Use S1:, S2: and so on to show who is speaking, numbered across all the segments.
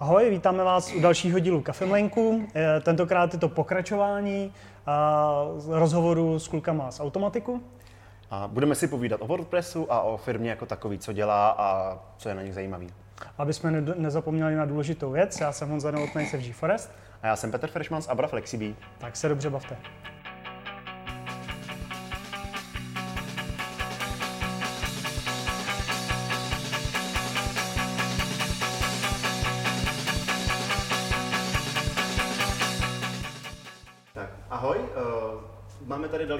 S1: Ahoj, vítáme vás u dalšího dílu Kafemlenku. Eh, Tentokrát je to pokračování a, rozhovoru s klukama z Automatiku.
S2: A budeme si povídat o WordPressu a o firmě jako takový, co dělá a co je na nich zajímavý.
S1: Aby jsme ne- nezapomněli na důležitou věc, já jsem Honza Novotný se G-Forest,
S2: A já jsem Petr Freshman z Abra Flexibí.
S1: tak se dobře bavte.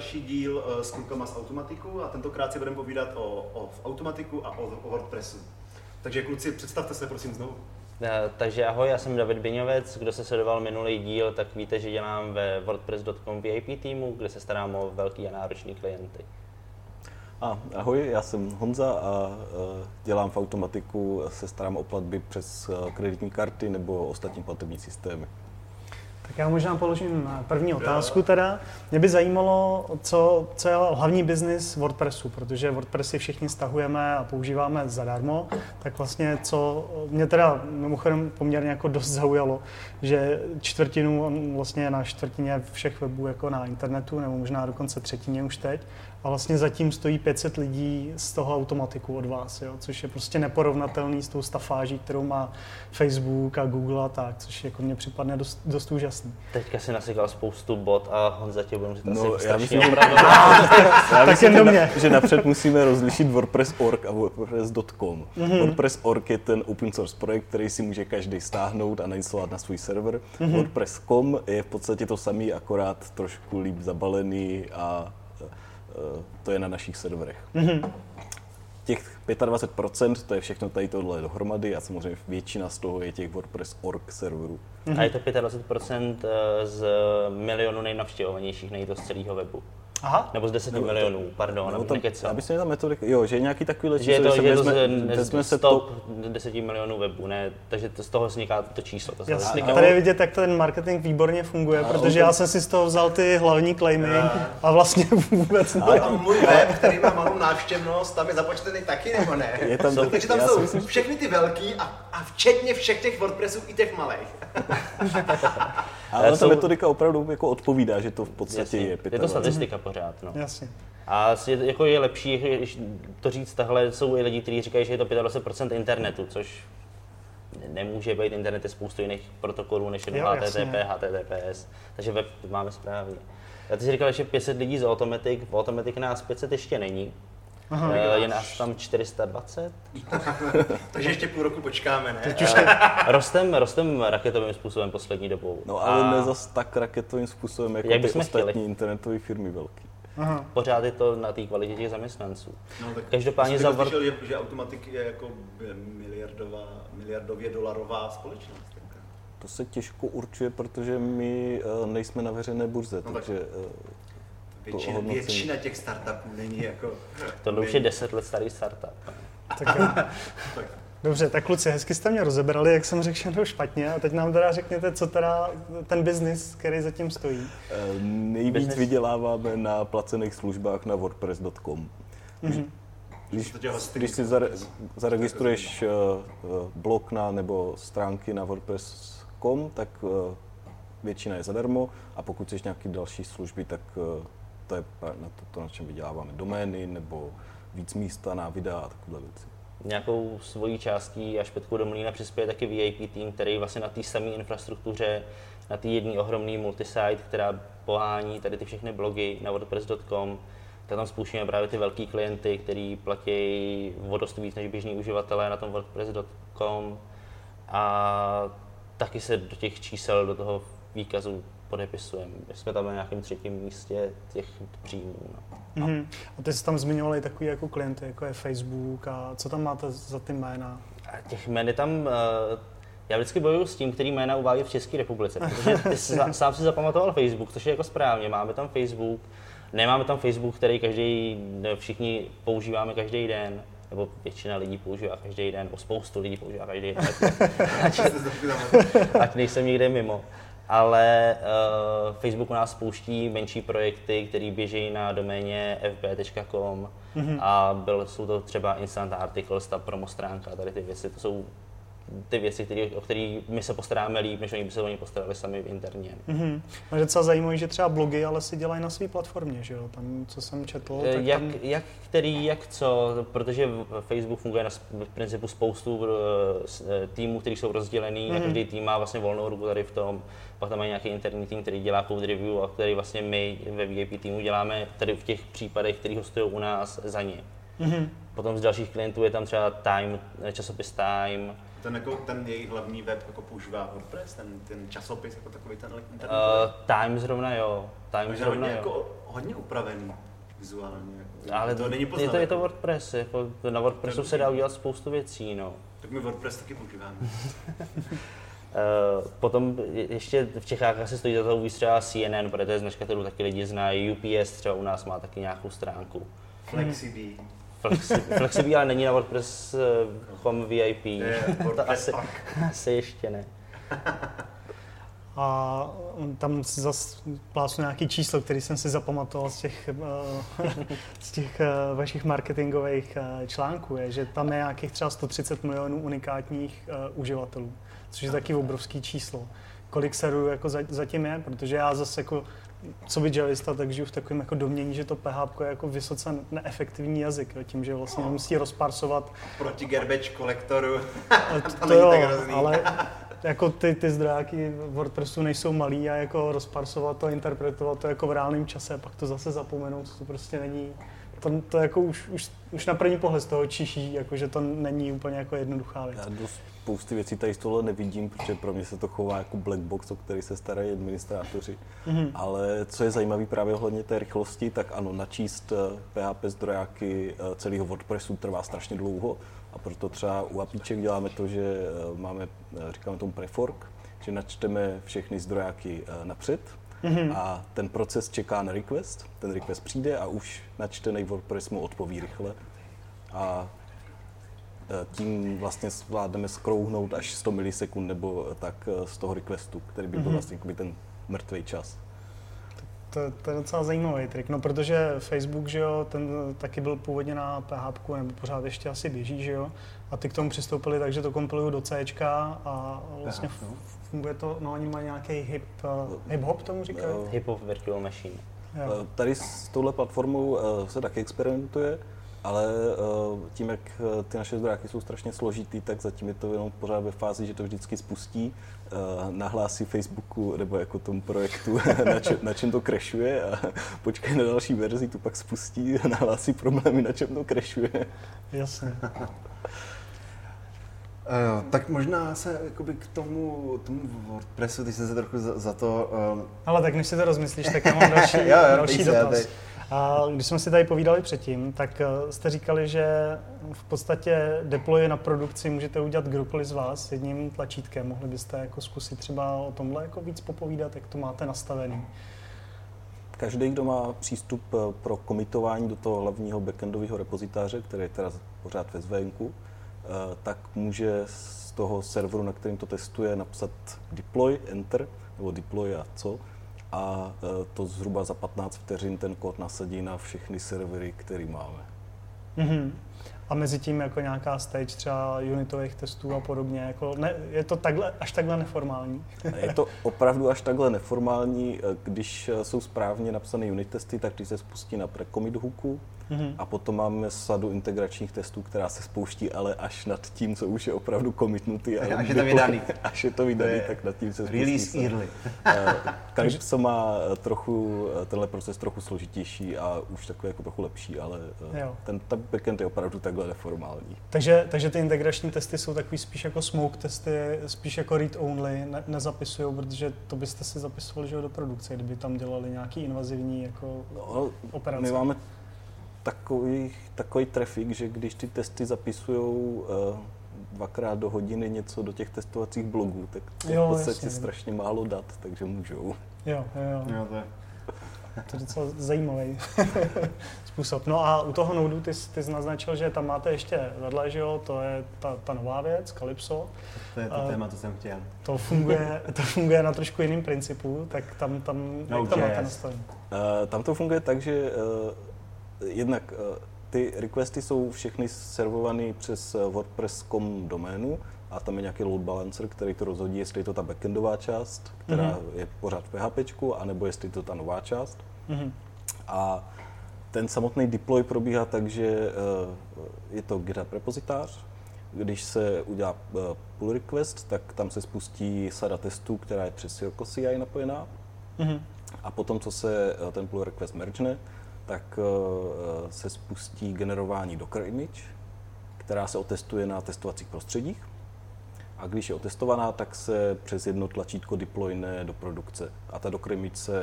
S2: Další díl uh, s klukama z Automatiku a tentokrát si budeme povídat o, o Automatiku a o, o WordPressu. Takže kluci, představte se prosím znovu.
S3: Eh, Takže ahoj, já jsem David Biňovec, kdo se sledoval minulý díl, tak víte, že dělám ve WordPress.com VIP týmu, kde se starám o velký a náročný klienty.
S4: A ahoj, já jsem Honza a e, dělám v automatiku, se starám o platby přes kreditní karty nebo ostatní platební systémy.
S1: Tak já možná položím eh, první otázku teda. Mě by zajímalo, co, co je hlavní biznis WordPressu, protože WordPressy všichni stahujeme a používáme zadarmo, tak vlastně co mě teda mimochodem poměrně jako dost zaujalo, že čtvrtinu, on vlastně na čtvrtině všech webů jako na internetu, nebo možná dokonce třetině už teď, a vlastně zatím stojí 500 lidí z toho automatiku od vás, jo, což je prostě neporovnatelný s tou stafáží, kterou má Facebook a Google a tak, což jako mně připadne dost, dost úžasný.
S3: Teďka si nasykal spoustu bot a Honza tě budu muset
S4: No,
S3: asi
S4: já
S3: strašně
S4: myslím, že-
S3: opravdu.
S4: Já
S1: Tak jen do
S4: na-
S1: mě.
S4: že napřed musíme rozlišit WordPress.org a WordPress.com.
S1: Mhm.
S4: Mm-hmm. WordPress.org je ten open source projekt, který si může každý stáhnout a nainstalovat na svůj server.
S1: Mhm.
S4: Mm-hmm. WordPress.com je v podstatě to samý, akorát trošku líp zabalený a to je na našich serverech.
S1: Mhm.
S4: Těch 25% to je všechno tady tohle dohromady a samozřejmě většina z toho je těch WordPress.org serverů.
S3: A je to 25% z milionu nejnavštěvovanějších, nejde to z celého webu.
S1: Aha,
S3: Nebo z 10 milionů, pardon,
S4: Nebo
S3: nebo
S4: tam,
S3: nekecám.
S4: já myslím, že ta metodika, jo, že je nějaký takový
S3: Že je to,
S4: že
S3: že je to
S4: vezme,
S3: z, z
S4: se
S3: top
S4: to,
S3: 10 milionů webů, ne? Takže to, z toho vzniká to číslo. To
S1: jasně. A tady je vidět, jak ten marketing výborně funguje, protože já jsem si z toho vzal ty hlavní claimy a vlastně vůbec ne.
S2: A můj web, který má malou návštěvnost, tam je započtený taky nebo ne?
S4: Je tam taky-
S2: Takže tam jsou
S4: myslím, že-
S2: všechny ty velký a, a včetně všech těch WordPressů i těch malých.
S4: ale ta
S3: jsou-
S4: metodika opravdu jako odpovídá, že to v podstatě je
S3: je to
S4: 25.
S3: statistika pořád. No.
S1: Jasně.
S3: A je, jako je lepší když to říct takhle, jsou i lidi, kteří říkají, že je to 25% internetu, což nemůže být internet, je spoustu jiných protokolů než jenom
S1: Jo,
S3: HTTP,
S1: jasně.
S3: HTTPS, takže web máme správně. Já ty jsi říkal, že 500 lidí z Automatic, v Automatic nás 500 ještě není,
S1: Aha.
S3: Je nás tam 420.
S2: Takže ještě půl roku počkáme, ne?
S3: Rostem, rostem raketovým způsobem poslední dobou.
S4: No ale
S3: A
S4: ne zas tak raketovým způsobem, jako
S3: Jak
S4: ty
S3: bychom
S4: ostatní
S3: chtěli.
S4: internetové firmy velký.
S1: Aha.
S3: pořád je to na té kvalitě těch zaměstnanců.
S2: No, tak
S3: Každopádně za Word-
S2: slyšel, že, že Automatic je jako miliardová, miliardově dolarová společnost. teďka.
S4: To se těžko určuje, protože my eh, nejsme na veřejné burze,
S2: No tak-
S4: takže eh,
S2: Většina, většina těch startupů není jako...
S3: Tohle už je 10 let starý startup.
S1: Tak jo. Dobře, tak kluci, hezky jste mě rozebrali, jak jsem řekl všechno špatně a teď nám teda řekněte, co teda ten biznis, který zatím stojí.
S4: eh, nejvíc
S3: Business.
S4: vyděláváme na placených službách na WordPress.com. Když,
S2: To tě hosting.
S4: když si zare, zaregistruješ eh, eh, blog na, nebo stránky na WordPress.com, tak eh, většina je zadarmo a pokud chceš nějaké další služby, tak eh, to je na to, to, na čem vyděláváme. Domény nebo víc místa na videa a takové věci.
S3: Nějakou svojí částí až Petku do Mlýna přispěje taky VIP tým, který vlastně na té samé infrastruktuře, na té jedné ohromné multisite, která pohání tady ty všechny blogy na WordPress.com, tak tam spouštíme právě ty velký klienty, který platí o dost víc než běžní uživatelé na tom WordPress.com a taky se do těch čísel, do toho výkazu podepisujeme. Jsme tam na nějakém třetím místě těch příjmů. No.
S1: Mhm. A ty jsi tam zmiňovali takový jako klienty, jako je Facebook a co tam máte za ty jména?
S3: A těch jmen je tam, eh, já vždycky bojuju s tím, který jména uvádí v České republice, protože ty jsi, za- sám si zapamatoval Facebook, což je jako správně, máme tam Facebook, nemáme tam Facebook, který každý, všichni používáme každý den, nebo většina lidí používá každý den, nebo spoustu lidí používá každý den, ať, ať nejsem někde mimo. Ale uh, Facebook u nás spouští menší projekty, které běží na doméně fb.com mm-hmm. a byl, jsou to třeba instant articles, ta promo stránka, tady ty věci, to jsou ty věci, který, o které my se postaráme líp, než oni by se o ně postarali sami interně.
S1: Mm-hmm. A je docela zajímavé, že třeba blogy ale si dělají na své platformě, že jo? Tam, co jsem četl,
S3: Eh,
S1: tak
S3: jak,
S1: tam...
S3: jak který, jak co, protože Facebook funguje na principu spoustu eh, eh, týmů, který jsou rozdělený,
S1: Mhm.
S3: a každý tým má vlastně volnou ruku tady v tom. Pak tam mají nějaký interní tým, který dělá code review a který vlastně my ve VIP týmu děláme tady v těch případech, který hostují u nás za ně.
S1: Mm-hmm.
S3: Potom z dalších klientů je tam třeba Time, eh, časopis Time,
S2: Ten, jako, ten jejich hlavní web jako používá WordPress, ten, ten časopis jako takový ten internet.
S3: uh, Time zrovna jo, Time
S2: Takže
S3: zrovna
S2: hodně,
S3: jo.
S2: jako, hodně upravený vizuálně. Jako,
S3: Ale
S2: to není
S3: je
S2: poznat.
S3: to, je to. WordPress, jako na WordPressu se dá udělat spoustu věcí, no.
S2: Tak my WordPress taky používáme.
S3: Uh, potom je- ještě v Čechách asi stojí za to víc třeba CNN, protože to je značka, kterou taky lidi znají. UPS třeba u nás má taky nějakou stránku.
S2: FlexiBee.
S3: Flexi, Flexibí ale není na WordPress.com VIP.
S2: Je
S3: To
S2: WordPress
S3: asi,
S2: pak.
S3: asi ještě ne.
S1: A tam si zase plásnu nějaký číslo, který jsem si zapamatoval z těch, eh, z těch eh, vašich marketingových eh, článků, je, že tam je nějakých třeba 130 milionů unikátních eh, uživatelů, což je taky obrovský číslo. Kolik serverů jako za- zatím je, protože já zase jako co by javista, tak žiju v takovém jako domění, že to PHP je jako vysoce neefektivní jazyk, jo, tím, že vlastně musí rozparsovat
S2: Proti garbage kolektoru.
S1: ale to, to jo, ale jako ty, ty zdrojáky v WordPressu nejsou malý a jako rozparsovat to, interpretovat to jako v reálném čase, pak to zase zapomenout, to prostě není, to, to jako už, už, už na první pohled z toho čiší, jako že to není úplně jako jednoduchá věc.
S4: Já dost spousty věcí tady z tohle nevidím, protože pro mě se to chová jako black box, o který se starají administrátoři.
S1: Mhm.
S4: Ale co je zajímavé právě ohledně té rychlosti, tak ano, načíst eh, PHP zdrojáky eh, celého WordPressu trvá strašně dlouho a proto třeba u APIček děláme to, že eh, máme, eh, říkáme tomu prefork, že načteme všechny zdrojáky eh, napřed
S1: Mhm.
S4: a ten proces čeká na request, ten request přijde a už načtený WordPress mu odpoví rychle a eh, tím vlastně zvládneme skrouhnout až 100 milisekund nebo tak eh, z toho requestu, který by byl
S1: Mhm.
S4: vlastně ten mrtvý čas.
S1: To, to je docela zajímavý trik, no protože Facebook, že jo, ten taky byl původně na PHP, nebo pořád ještě asi běží, že jo, a ty k tomu přistoupili tak, že to kompilují do C a vlastně
S2: PHP, no.
S1: funguje to, no oni mají nějaký hip, uh, hip hop tomu říkají?
S4: Eh,
S3: Hip Hop Virtual Machine.
S1: Jo.
S4: Eh, Tady s touhle platformou eh, se taky experimentuje, ale eh, tím, jak eh, ty naše zdrojáky jsou strašně složitý, tak zatím je to jenom pořád ve fázi, že to vždycky spustí, eh, nahlásí Facebooku nebo jako tomu projektu, na, čem, na čem to crashuje a počkej na další verzi, tu pak spustí, nahlásí problémy, na čem to crashuje.
S1: Jasně.
S2: Uh, tak možná se jakoby k tomu, tomu WordPressu, ty jsi se trochu za, za to... Um,
S1: Ale tak než si to rozmyslíš, tak já mám další,
S2: Jo, jo,
S1: další
S2: se, já
S1: dotaz. A když jsme si tady povídali předtím, tak eh, jste říkali, že v podstatě deploy na produkci můžete udělat kdokoliv z vás jedním tlačítkem. Mohli byste jako zkusit třeba o tomhle jako víc popovídat, jak to máte nastavený.
S4: Každý, kdo má přístup eh, pro komitování do toho hlavního backendového repozitáře, který je teda pořád ve zvenku, eh, tak může z toho serveru, na kterým to testuje, napsat deploy, enter, nebo deploy a co, a eh, to zhruba za 15 vteřin ten kód nasadí na všechny servery, který máme.
S1: Mhm. A mezi tím jako nějaká stage třeba unitových testů a podobně. Jako ne, je to takhle, až takhle neformální.
S4: Je to opravdu až takhle neformální, eh, když eh, jsou správně napsané unit testy, tak když se spustí na pre-commit hooku,
S1: Mhm.
S4: A potom máme sadu integračních testů, která se spouští ale až nad tím, co už je opravdu commitnutý. a
S2: Až je to vydaný.
S4: Až je to vydaný,
S2: To je
S4: tak nad tím se spustí.
S2: release early.
S4: Eh, Calypso má eh, trochu, eh, tenhle proces trochu složitější a už takový jako trochu lepší, ale
S1: Jo.
S4: ten, ten backend je opravdu takhle neformální.
S1: Takže, takže ty integrační testy jsou takový spíš jako smoke testy, spíš jako read only, ne, nezapisují, protože to byste si zapisovali že do produkce, kdyby tam dělali nějaký invazivní jako
S4: No,
S1: operace.
S4: my máme takový, takový trafik, že když ty testy zapisují dvakrát do hodiny něco do těch testovacích blogů, tak to je
S1: Jo,
S4: v podstatě
S1: jasně.
S4: strašně málo dat, takže můžou.
S1: Jo, jo, jo.
S2: Jo, to je.
S1: To je docela zajímavý způsob. No a u toho Nodu ty, jsi- ty jsi naznačil, že tam máte ještě vedle, že jo, to je ta, ta nová věc, Calypso.
S2: To je to
S1: A-
S2: téma, co jsem chtěl.
S1: To funguje, to funguje na trošku jiným principu, tak tam, tam jak to máte nastavené?
S4: Uh, tam to funguje tak, že uh, jednak uh, ty requesty jsou všechny servované přes eh, WordPress.com doménu, a tam je nějaký load balancer, který to rozhodí, jestli je to ta backendová část, která mm-hmm. je pořád v PHP, anebo jestli je to ta nová část. Mm-hmm. A ten samotný deploy probíhá tak, že je to GitHub repozitář, když se udělá pull request, tak tam se spustí sada testů, která je přes Circle CI napojená. Mm-hmm. A potom, co se ten pull request mergene, tak se spustí generování Docker image, která se otestuje na testovacích prostředích. A když je otestovaná, tak se přes jedno tlačítko deployne do produkce. A ta Docker image se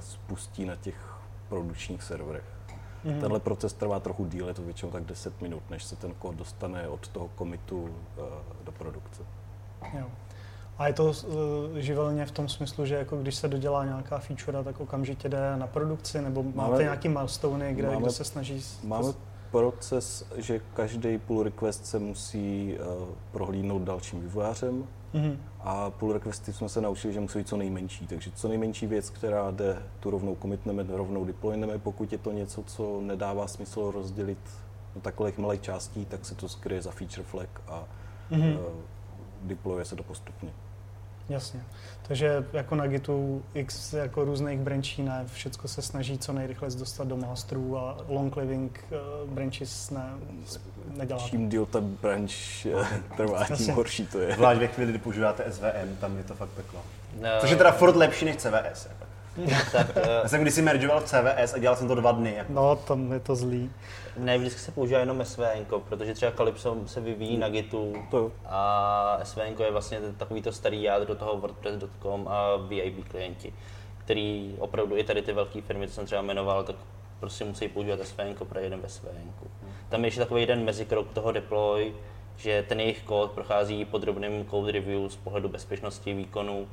S4: spustí na těch produkčních serverech. Mm-hmm. Tenhle proces trvá trochu díl, je to většinou tak 10 minut, než se ten kód dostane od toho komitu uh, do produkce.
S1: Jo. A je to uh, živelně v tom smyslu, že jako když se dodělá nějaká feature, tak okamžitě jde na produkci, nebo máme, máte nějaký milestone, kde, máme, kde se snaží...
S4: Máme proces, že každý pull request se musí uh, prohlídnout dalším vývojářem mm-hmm. a pull requesty jsme se naučili, že musí být co nejmenší. Takže co nejmenší věc, která jde, tu rovnou commitneme, rovnou deployneme. Pokud je to něco, co nedává smysl rozdělit do takových malých částí, tak se to skryje za feature flag a mm-hmm. uh, deployuje se to postupně.
S1: Jasně. Takže jako na Gitu x jako různých branchí ne, všechno se snaží co nejrychleji dostat do masterů a long living uh, branches ne, nedělá.
S4: Čím díl ta branch trvá, tím horší to je.
S2: Zvlášť ve chvíli, kdy používáte SVM, tam je to fakt peklo. No. Což je teda furt lepší než CVS. Tak, uh, Já jsem kdysi mergeoval v CVS a dělal jsem to dva dny. Jako.
S1: No, tam je to zlý.
S3: Ne, vždycky se používá jenom SVN, protože třeba Calypso se vyvíjí na Gitu to. a SVN je vlastně takový to starý jádro toho WordPress.com a VIP klienti, který opravdu i tady ty velké firmy, co jsem třeba jmenoval, tak prostě musí používat SVN pro jeden ve SVN. Tam je ještě takový jeden mezikrok toho deploy, že ten jejich kód prochází podrobným code review z pohledu bezpečnosti výkonu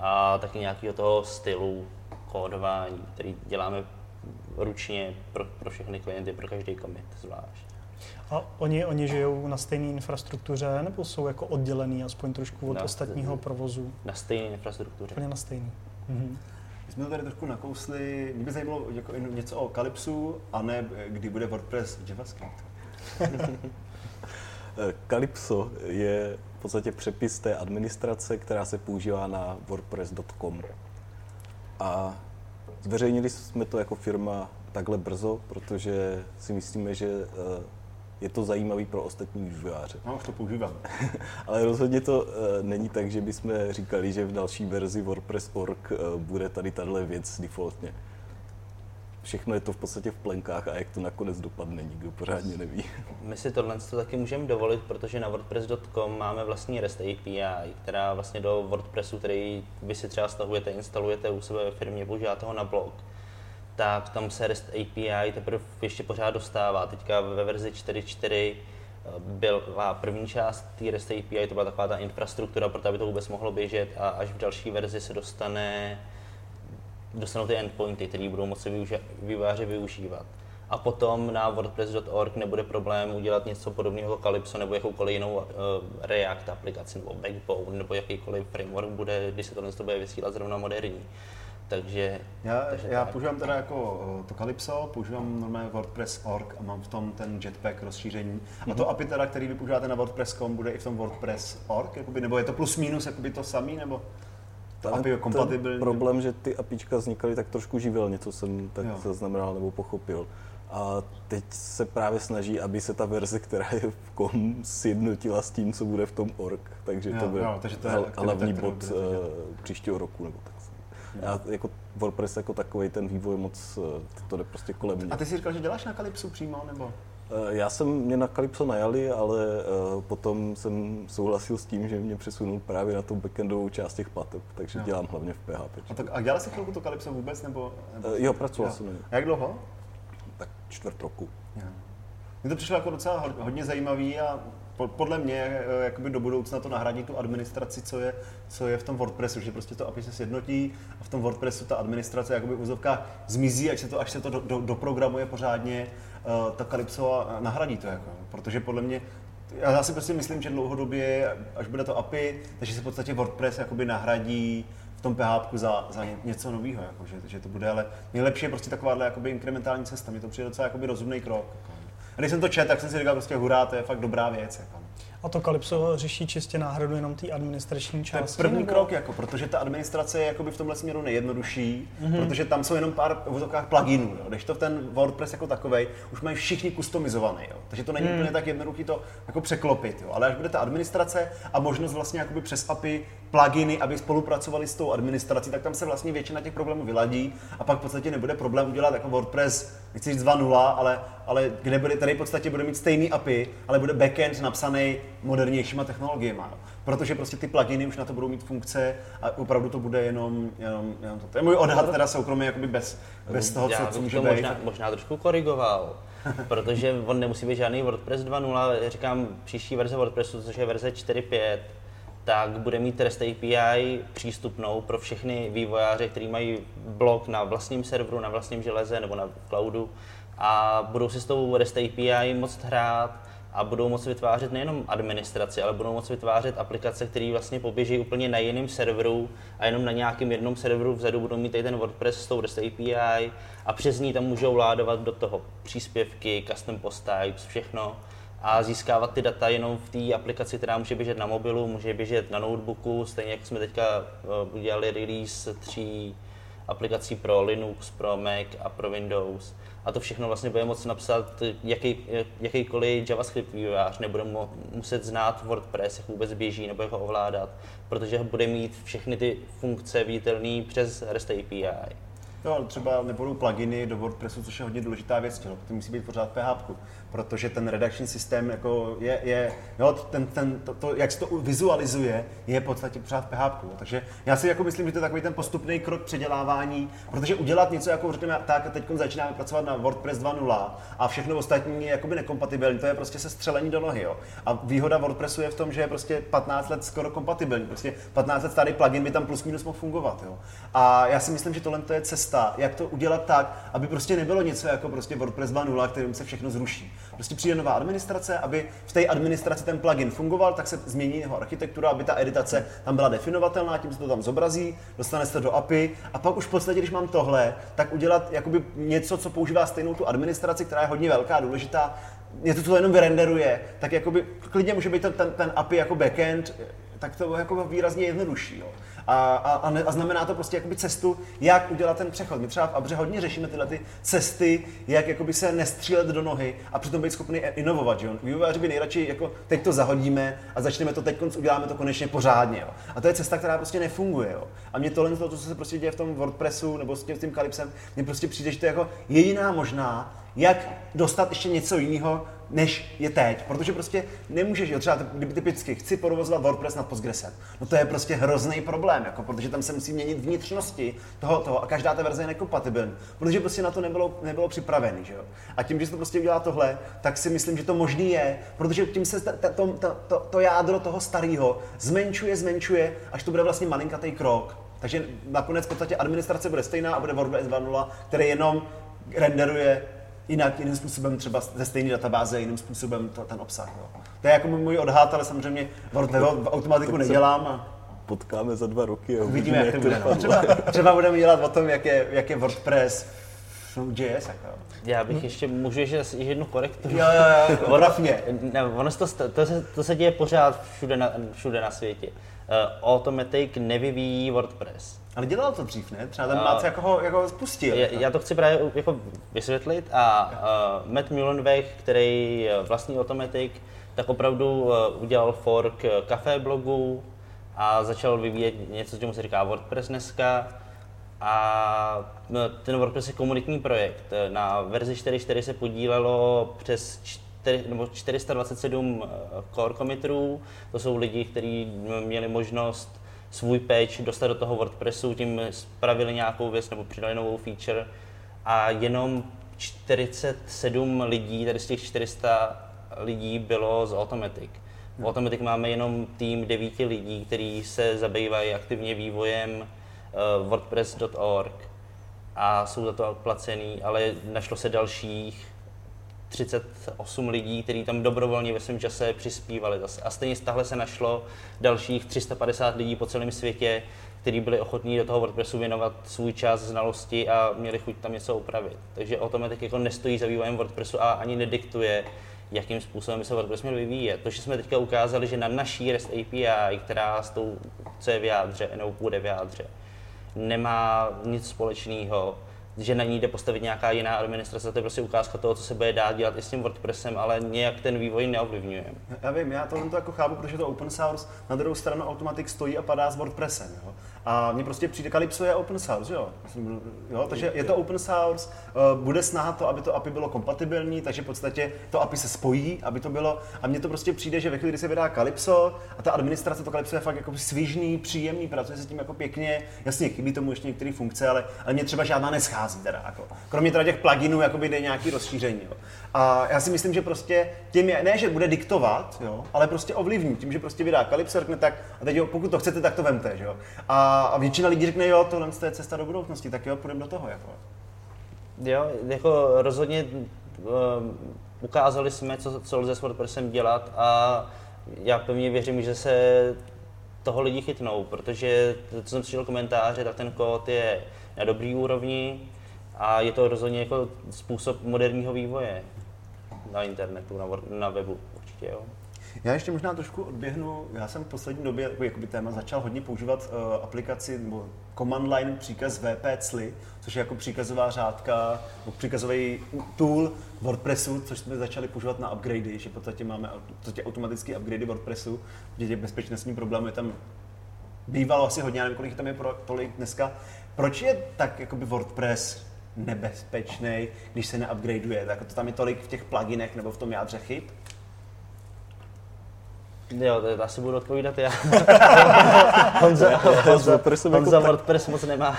S3: a taky nějakého toho stylu kódování, který děláme ručně pro, pro všechny klienty, pro každý commit zvlášť.
S1: A oni, oni žijou na stejné infrastruktuře nebo jsou jako oddělený aspoň trošku od na, ostatního provozu?
S3: Na stejné infrastruktuře.
S1: Úplně na stejný. Mhm.
S2: My jsme to tady trošku nakousli. Mě by zajímalo jako něco o Calypsu, a ne kdy bude WordPress JavaScript.
S4: Calypso je v podstatě přepis té administrace, která se používá na WordPress.com. A zveřejnili jsme to jako firma takhle brzo, protože si myslíme, že eh, je to zajímavý pro ostatní vývojáře.
S2: No, už to používám.
S4: Ale rozhodně to uh, není tak, že bychom říkali, že v další verzi WordPress.org uh, bude tady tahle věc defaultně všechno je to v podstatě v plenkách a jak to nakonec dopadne, nikdo pořádně neví.
S3: My si tohle to taky můžeme dovolit, protože na WordPress.com máme vlastní REST API, která vlastně do WordPressu, který vy si třeba stahujete, instalujete u sebe ve firmě, používáte ho na blog, tak tam se REST API teprve ještě pořád dostává. Teďka ve verzi 4.4 eh, byla první část té REST API, to byla taková ta infrastruktura, proto aby to vůbec mohlo běžet a až v další verzi se dostane dostanou ty endpointy, které budou moci vývojáři využívat. A potom na WordPress.org nebude problém udělat něco podobného jako Calypso nebo jakoukoliv jinou uh, React aplikaci nebo Backbone nebo jakýkoliv framework bude, když se tohle bude vysílat zrovna moderní. Takže,
S2: já, takže já tak. používám teda jako eh, to Calypso, používám normálně WordPress.org a mám v tom ten Jetpack rozšíření. Mm-hmm. A to mhm. API teda, který vy používáte na WordPress.com, bude i v tom WordPress.org, jakoby, nebo je to plus minus jakoby to samý, nebo?
S4: API kompatibilní. problém, že ty APIčka vznikaly tak trošku živelně, co jsem tak jo. zaznamenal nebo pochopil. A teď se právě snaží, aby se ta verze, která je v kom, sjednotila s tím, co bude v tom org. Takže jo, to bude jo, takže to je hlavní bod uh, příštího roku. Nebo tak. Já jako WordPress jako takový ten vývoj moc, eh, to jde prostě kolem mě.
S2: A ty jsi říkal, že děláš na Calypsu přímo, nebo?
S4: Eh, já jsem mě na Calypso najali, ale uh, potom jsem souhlasil s tím, že mě přesunul právě na tu backendovou část těch plateb, takže jo. dělám hlavně v PHP.
S2: A, tak, a dělal jsi chvilku to Calypso vůbec? Nebo, nebo
S4: uh, jo, pracoval jsem na
S2: A jak dlouho?
S4: Tak čtvrt roku.
S2: Mně to přišlo jako docela hodně zajímavý a podle mě jakoby do budoucna to nahradí tu administraci, co je, co je v tom WordPressu, že prostě to API se sjednotí a v tom WordPressu ta administrace jakoby v úzovkách zmizí, až se to, až se to do, do, doprogramuje pořádně ta Calypso nahradí to, jako, protože podle mě já si prostě myslím, že dlouhodobě, až bude to API, takže se v podstatě WordPress jakoby nahradí v tom PHP za, za něco nového, jako, že, že, to bude, ale nejlepší je prostě takováhle jakoby inkrementální cesta, mi to přijde docela jakoby rozumný krok. Jako. A když jsem to četl, tak jsem si říkal prostě hurá, to je fakt dobrá věc. Jako.
S1: A to Calypso řeší čistě náhradu jenom té administrační
S2: To je
S1: části?
S2: první
S1: nebo-
S2: krok, jako, protože ta administrace je jakoby v tomhle směru nejjednodušší,
S1: Mhm.
S2: mm-hmm. protože tam jsou jenom pár v pluginů, jo. když to ten WordPress jako takový už mají všichni customizovaný, jo. takže to není mm. úplně tak jednoduché to jako překlopit, jo. ale až bude ta administrace a možnost vlastně jakoby přes API pluginy, aby spolupracovali s tou administrací, tak tam se vlastně většina těch problémů vyladí a pak v podstatě nebude problém udělat jako WordPress, nechci říct 2.0, ale, ale kde bude, tady v podstatě bude mít stejný API, ale bude backend napsaný modernějšíma technologiemi. Protože prostě ty pluginy už na to budou mít funkce a opravdu to bude jenom, jenom, jenom to. To je můj odhad teda soukromý, jakoby bez, bez toho,
S3: Já
S2: co, co může
S3: to
S2: být.
S3: možná, možná trošku korigoval, protože on nemusí být žádný WordPress 2.0, říkám příští verze WordPressu, což je verze 4.5, tak bude mít REST API přístupnou pro všechny vývojáře, kteří mají blog na vlastním serveru, na vlastním železe nebo na cloudu a budou si s tou REST API moct hrát a budou moci vytvářet nejenom administraci, ale budou moci vytvářet aplikace, které vlastně poběží úplně na jiném serveru a jenom na nějakém jednom serveru vzadu budou mít tady ten WordPress s tou REST API a přes ní tam můžou ládovat do toho příspěvky, custom post types, všechno a získávat ty data jenom v té aplikaci, která může běžet na mobilu, může běžet na notebooku, stejně jako jsme teďka eh, udělali release tří aplikací pro Linux, pro Mac a pro Windows. A to všechno vlastně bude moct napsat jaký, jakýkoliv JavaScript vývojář, nebude mo- muset znát WordPress, jak vůbec běží, nebo jak ho ovládat, protože bude mít všechny ty funkce viditelné přes REST API.
S2: Jo, třeba nebudou pluginy do WordPressu, což je hodně důležitá věc, jo. to musí být pořád PHP, protože ten redakční systém jako je, je jo, ten, ten, to, to, jak se to vizualizuje, je v podstatě pořád PHP. jo. Takže já si jako myslím, že to je takový ten postupný krok předělávání, protože udělat něco, jako řekněme, tak teď začínáme pracovat na WordPress 2.0 a všechno ostatní je jakoby nekompatibilní, to je prostě se střelení do nohy. Jo. A výhoda WordPressu je v tom, že je prostě 15 let skoro kompatibilní, prostě 15 let starý plugin by tam plus minus mohl fungovat. Jo. A já si myslím, že tohle to je cesta, jak to udělat tak, aby prostě nebylo něco jako prostě WordPress 2.0, kterým se všechno zruší. Prostě přijde nová administrace, aby v té administraci ten plugin fungoval, tak se změní jeho architektura, aby ta editace tam byla definovatelná, tím se to tam zobrazí, dostane se to do API a pak už v podstatě, když mám tohle, tak udělat jakoby něco, co používá stejnou tu administraci, která je hodně velká, důležitá, něco, co to jenom vyrenderuje, tak jakoby klidně může být ten, ten, ten API jako backend, tak to jako výrazně jednodušší. Jo. A, a, a, ne, a, znamená to prostě jakoby cestu, jak udělat ten přechod. My třeba v Abře hodně řešíme tyhle ty cesty, jak jakoby se nestřílet do nohy a přitom být schopný inovovat. Že? Vývojáři by nejradši jako teď to zahodíme a začneme to teď uděláme to konečně pořádně. Jo? A to je cesta, která prostě nefunguje. Jo? A mě tohle, to, co se prostě děje v tom WordPressu nebo s tím, s tím mně prostě přijde, že to je jako jediná možná, jak dostat ještě něco jiného, než je teď. Protože prostě nemůžeš, jo, třeba kdyby typicky chci provozovat WordPress nad Postgresem. No to je prostě hrozný problém, jako, protože tam se musí měnit vnitřnosti toho, toho a každá ta verze je nekompatibilní. Protože prostě na to nebylo, nebylo připravený, že jo. A tím, že se to prostě udělá tohle, tak si myslím, že to možný je, protože tím se ta, ta, to, to, to, to jádro toho starého zmenšuje, zmenšuje, až to bude vlastně malinkatý krok. Takže nakonec v podstatě administrace bude stejná a bude WordPress 2.0, který jenom renderuje jinak, jiným způsobem, třeba ze stejné databáze, jiným způsobem to, ten obsah. Jo. To je jako můj odhad, ale samozřejmě Word, v automatiku nedělám a
S4: Potkáme za dva roky a
S2: uvidíme, jak to bude. No. Třeba, třeba budeme dělat o tom, jak je, jak je WordPress v JS. Jako.
S3: Já bych ještě, můžu ještě jednu korekturu.
S2: Jo, jo, jo, mě.
S3: Ne, ono to, to, se, to se děje pořád všude na, všude na světě. Uh, Automatic nevyvíjí WordPress.
S2: Ale dělal to dřív, ne? Třeba ten
S3: A-
S2: Mac jako ho, jako ho spustil.
S3: Já, já to chci právě jako vysvětlit a uh, Matt Mullenweg, který vlastní Automatic, tak opravdu uh, udělal fork eh, kafe blogu a začal vyvíjet něco, čemu se říká WordPress dneska. A no, ten WordPress je komunitní projekt. Eh, Na verzi 4.4 se podílelo přes 4, nebo 427 eh, core committerů. To jsou lidi, kteří měli možnost svůj patch dostat do toho WordPressu, tím spravili nějakou věc nebo přidali novou feature a jenom 47 lidí, tady z těch 400 lidí bylo z Automatic. V Automatic máme jenom tým devíti lidí, kteří se zabývají aktivně vývojem uh, WordPress.org a jsou za to placený, ale našlo se dalších 38 lidí, kteří tam dobrovolně ve svém čase přispívali zase. A stejně tahle se našlo dalších 350 lidí po celém světě, kteří byli ochotní do toho WordPressu věnovat svůj čas, znalosti a měli chuť tam něco upravit. Takže Automatic jako nestojí za vývojem WordPressu a ani nediktuje, jakým způsobem by se WordPress měl vyvíjet. To, že jsme teďka ukázali, že na naší REST API, která s tou, co je v jádře, nebo bude v jádře, nemá nic společného, že na ní jde postavit nějaká jiná administrace, to je prostě ukázka toho, co se bude dát dělat i s tím WordPressem, ale nějak ten vývoj neovlivňuje.
S2: Já vím, já to jako chápu, protože to open source, na druhou stranu Automatic stojí a padá s WordPressem. Jo? A mně prostě přijde, Calypso je open source, jo? jo? Takže je to open source, eh, bude snaha to, aby to API bylo kompatibilní, takže v podstatě to API se spojí, aby to bylo. A mně to prostě přijde, že ve chvíli, kdy se vydá Calypso a ta administrace to Calypso je fakt jako svižný, příjemný, pracuje se tím jako pěkně, jasně chybí tomu ještě některé funkce, ale, ale mě třeba žádná neschází teda. Jako. Kromě teda těch pluginů, jakoby jde nějaký rozšíření. Jo. A já si myslím, že prostě tím je, ne, že bude diktovat, jo, ale prostě ovlivní, tím, že prostě vydá Calypso, řekne tak, a teď jo, pokud to chcete, tak to vemte, že jo. A, a většina lidí řekne, jo, tohle je cesta do budoucnosti, tak jo, půjdeme do toho, jako.
S3: Jo, jako rozhodně um, ukázali jsme, co, co lze s WordPressem dělat a já pevně věřím, že se toho lidi chytnou, protože co jsem slyšel komentáře, tak ten kód je na dobrý úrovni a je to rozhodně jako způsob moderního vývoje na internetu, na, na webu určitě, jo.
S2: Já ještě možná trošku odběhnu. Já jsem v poslední době jako jakoby téma začal hodně používat uh, aplikaci nebo command line příkaz vpcli, což je jako příkazová řádka, nebo příkazový tool WordPressu, což jsme začali používat na upgradey, že v podstatě máme podstatě automatické upgradey WordPressu, že těch bezpečnostní problémy tam bývalo asi hodně, já nevím, kolik tam je pro, tolik dneska. Proč je tak jakoby WordPress nebezpečný, když se neupgradeuje? Tak to tam je tolik v těch pluginech nebo v tom jádře chyb?
S3: Jo, to asi budu odpovídat já. Honza, Honza, Honza WordPress moc nemá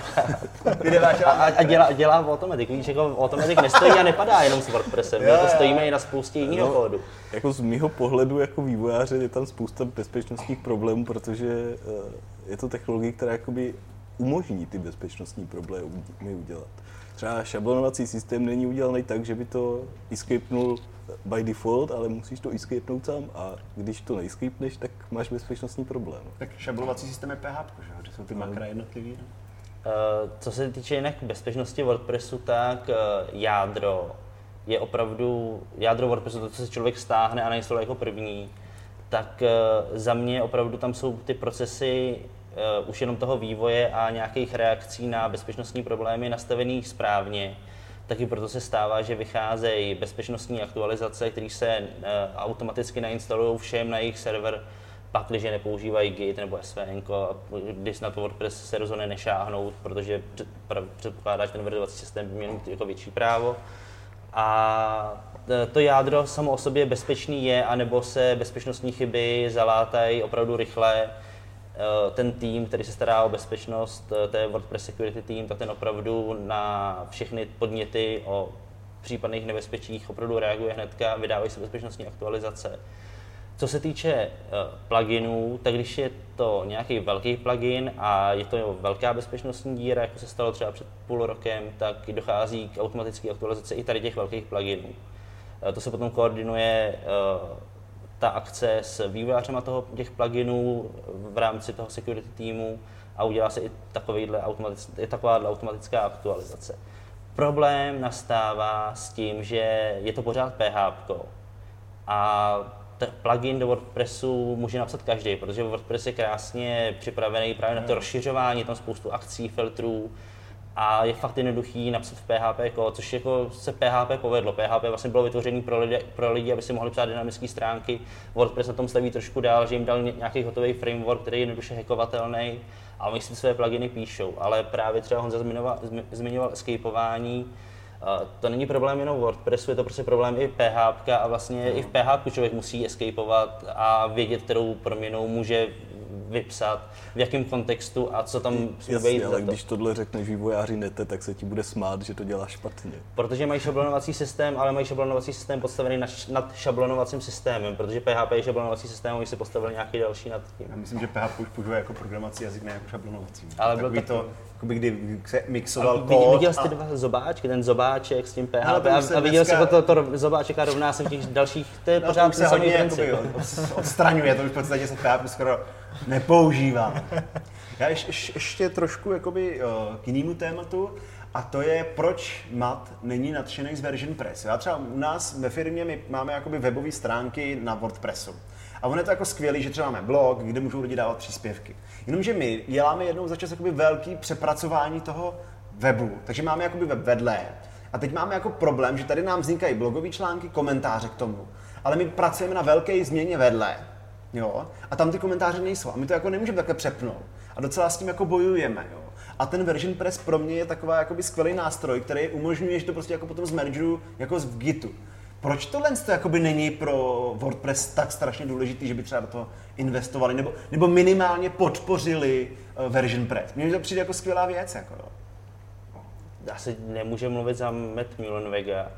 S3: a, a dělá, dělá v Automatic. Víš, jako Automatic nestojí a nepadá jenom s WordPressem. Jo, to stojíme i na spoustě jiného no, kódu.
S4: Jako z mého pohledu jako vývojáře je tam spousta bezpečnostních problémů, protože uh, je to technologie, která jakoby umožní ty bezpečnostní problémy udělat. Třeba šablonovací systém není udělaný tak, že by to escapenul by default, ale musíš to escapenout sám a když to neescapeneš, tak máš bezpečnostní problém.
S2: Tak šablonovací systém je PHP, že? Kde jsou ty no. makra jednotlivý. Uh,
S3: co se týče jinak bezpečnosti WordPressu, tak uh, jádro je opravdu, jádro WordPressu, to, co se člověk stáhne a nainstaluje jako první, tak uh, za mě opravdu tam jsou ty procesy už jenom toho vývoje a nějakých reakcí na bezpečnostní problémy nastavených správně. Taky proto se stává, že vycházejí bezpečnostní aktualizace, které se uh, automaticky nainstalují všem na jejich server, pak, když nepoužívají Git nebo SVN, když na to WordPress se rozhodne nešáhnout, protože předpokládá, že ten verzovací systém by měl mít jako větší právo. A e, to jádro samo o sobě bezpečný je, anebo se bezpečnostní chyby zalátají opravdu rychle Eh, ten tým, který se stará o bezpečnost, eh, to je WordPress Security Team, tak ten opravdu na všechny podněty o případných nebezpečích opravdu reaguje hnedka, vydávají se bezpečnostní aktualizace. Co se týče uh, pluginů, tak když je to nějaký velký plugin a je to velká bezpečnostní díra, jako se stalo třeba před půl rokem, tak dochází k automatické aktualizaci i tady těch velkých pluginů. To se potom koordinuje ta akce s vývojářema toho, těch pluginů v rámci toho security týmu a udělá se i, takovýhle automatic, i taková automatická aktualizace. Problém nastává s tím, že je to pořád PHP a ten plugin do WordPressu může napsat každý, protože WordPress je krásně připravený právě na to rozšiřování, tam spoustu akcí, filtrů, a je fakt jednoduchý napsat v PHP kód, což jako se PHP povedlo. PHP vlastně bylo vytvořené pro lidi, pro lidi, aby si mohli psát dynamické stránky. WordPress na tom staví trošku dál, že jim dal nějaký hotový framework, který je jednoduše hackovatelný a oni si své pluginy píšou. Ale právě třeba Honza zmiňoval, zmiňoval escapeování, to není problém jenom WordPressu, je to prostě problém i PHP a vlastně no. i v PHP člověk musí escapeovat a vědět, kterou proměnou může vypsat, v jakém kontextu a co tam
S4: Jasně, ale to. když tohle řekneš vývojáři nete, tak se ti bude smát, že to dělá špatně.
S3: Protože mají šablonovací systém, ale mají šablonovací systém postavený nad, nad šablonovacím systémem, protože PHP je šablonovací systém, oni si postavili nějaký další nad tím.
S2: Já myslím, že PHP už používá jako programací jazyk, ne jako šablonovací. Ale byl tak... to, jakoby kdy se mixoval a kód.
S3: Viděl jsi ty dva zobáčky, ten zobáček s tím PHP a, a viděl jsi to, to, to zobáček a rovná se v těch dalších, to je no, pořád
S2: se hodně odstraňuje, to už v podstatě se PHP skoro nepoužívá. Já ještě, ještě trošku jakoby, uh, k jinému tématu A to je, proč Mat není nadšený z Version Press. Já třeba u nás ve firmě my máme jakoby webové stránky na WordPressu. A ono je to jako skvělý, že třeba máme blog, kde můžou lidi dávat příspěvky. Jenomže my děláme jednou za čas jakoby velký přepracování toho webu, takže máme jakoby web vedle. A teď máme jako problém, že tady nám vznikají blogové články, komentáře k tomu, ale my pracujeme na velké změně vedle. Jo? A tam ty komentáře nejsou. A my to jako nemůžeme takhle přepnout. A docela s tím jako bojujeme. Jo? A ten version press pro mě je taková jakoby skvělý nástroj, který umožňuje, že to prostě jako potom zmergeru jako z Gitu. Proč tohle to jakoby není pro WordPress tak strašně důležitý, že by třeba do toho investovali, nebo, nebo minimálně podpořili uh, version press? Mně to přijde jako skvělá věc. Jako, jo.
S3: Asi nemůže mluvit za Matt Mullenwega.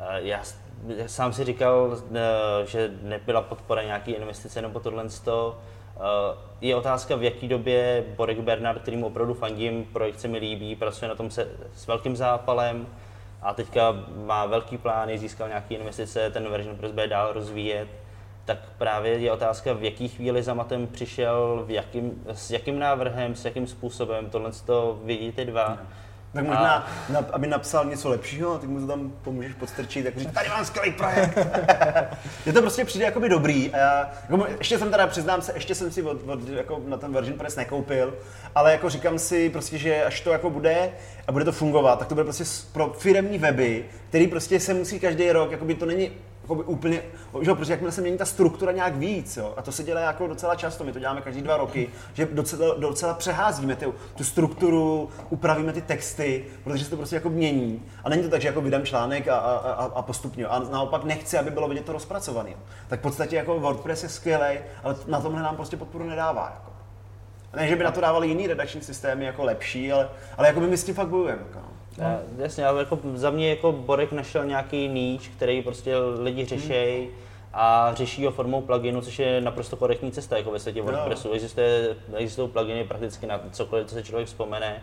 S3: Já, já sám si říkal, eh, že nebyla podpora nějaký investice nebo tohle. Je otázka, v jaký době Borek Bernard, kterým opravdu fandím, projekt se mi líbí, pracuje na tom se, s velkým zápalem a teďka má velký plány, získal nějaké investice, ten version press bude dál rozvíjet, tak právě je otázka, v jaký chvíli za Matem přišel, v jakým, s jakým návrhem, s jakým způsobem, tohle to vidíte dva. No
S2: tak možná, a... na, aby napsal něco lepšího, ty mu to tam pomůžeš podstrčit, tak říct, tady mám skvělý projekt. je to prostě přijde jakoby dobrý. A já, jako, ještě jsem teda, přiznám se, ještě jsem si od, od, jako na ten Virgin Press nekoupil, ale jako říkám si prostě, že až to jako bude a bude to fungovat, tak to bude prostě pro firemní weby, který prostě se musí každý rok, jakoby to není jakoby úplně, že prostě jakmile se mění ta struktura nějak víc, jo, a to se dělá jako docela často, my to děláme každý dva roky, že docela, docela přeházíme tu, tu strukturu, upravíme ty texty, protože se to prostě jako mění. A není to tak, že jako vydám článek a, a, a, a postupně. A naopak nechci, aby bylo vidět to rozpracované. Tak v podstatě jako WordPress je skvělý, ale na tomhle nám prostě podporu nedává. Jako. Ne, že by na to dávali jiný redakční systémy jako lepší, ale, ale jako by my s tím fakt bojujeme. Jako. No.
S3: Jasně, ale jako za mě jako Borek našel nějaký níč, který prostě lidi řeší hmm. a řeší ho formou pluginu, což je naprosto korektní cesta jako ve světě WordPressu. Existuje, existují pluginy prakticky na cokoliv, co se člověk vzpomene,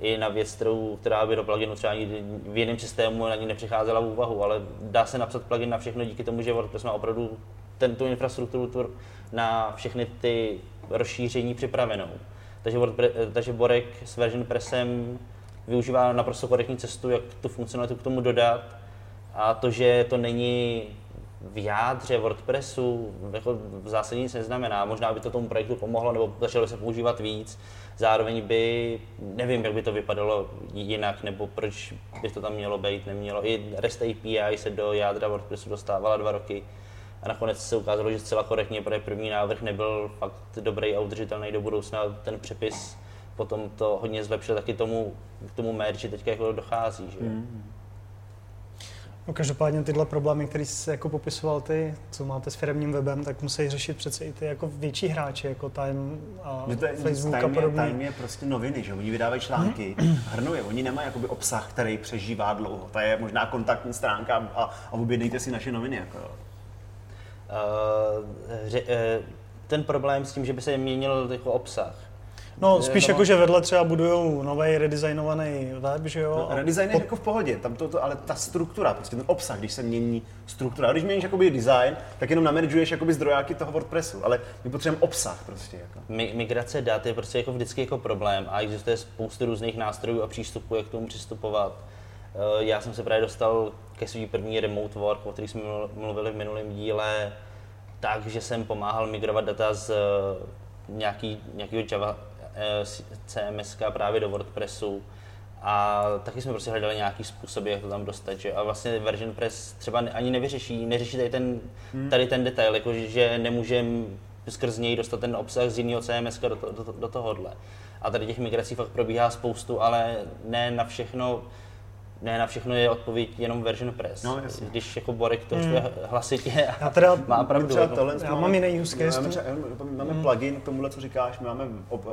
S3: i na věc, kterou, která by do pluginu třeba ani v jiném systému na ní nepřicházela v úvahu, ale dá se napsat plugin na všechno díky tomu, že WordPress má opravdu ten, tu infrastrukturu na všechny ty rozšíření připravenou. Takže, WordPress, takže Borek s version pressem využívá naprosto korektní cestu, jak tu funkcionalitu k tomu dodat. A to, že to není v jádře WordPressu, jako v zásadě nic neznamená. Možná by to tomu projektu pomohlo, nebo začalo se používat víc. Zároveň by, nevím, jak by to vypadalo jinak, nebo proč by to tam mělo být, nemělo. I REST API se do jádra WordPressu dostávala dva roky. A nakonec se ukázalo, že zcela korektně, protože první návrh nebyl fakt dobrý a udržitelný do budoucna. Ten přepis potom to hodně zlepšil taky tomu, k tomu merge, teďka jako dochází. Že? Mm.
S1: No, každopádně tyhle problémy, které jsi jako popisoval ty, co máte s firmním webem, tak musí řešit přece i ty jako větší hráči, jako Time a
S2: že to je, Facebook Time a podobně. Je, Time je prostě noviny, že oni vydávají články, hrnou je, oni nemají jakoby obsah, který přežívá dlouho. To je možná kontaktní stránka a, a objednejte si naše noviny. Jako.
S3: Uh, ře, uh, ten problém s tím, že by se měnil jako obsah,
S1: No, spíš jako, že vedle třeba budujou nový redesignovaný web, že jo?
S2: No, redesign je jako v pohodě, tam to, to, ale ta struktura, prostě ten obsah, když se mění struktura. A když měníš jakoby design, tak jenom namanaguješ jakoby zdrojáky toho WordPressu, ale my potřebujeme obsah prostě. Jako.
S3: Mi, migrace dat je prostě jako vždycky jako problém a existuje spoustu různých nástrojů a přístupů, jak k tomu přistupovat. Eh, já jsem se právě dostal ke svý první remote work, o který jsme mluvili v minulém díle, takže jsem pomáhal migrovat data z eh, nějaký, nějakého Java CMS právě do WordPressu a taky jsme prostě hledali nějaký způsob, jak to tam dostat, že? A vlastně Version Press třeba ani nevyřeší, neřeší tady ten, hmm. tady ten detail, jako že nemůžeme skrz něj dostat ten obsah z jiného CMS do, do, do, do tohohle. A tady těch migrací fakt probíhá spoustu, ale ne na všechno ne na všechno je odpověď jenom version press. No, jasně. Když jako Borek to hmm. hlasitě a já teda, má pravdu. Třeba
S1: jako. tohle, já mám jiný use case.
S2: Máme, máme hmm. plugin k tomuhle, co říkáš, my máme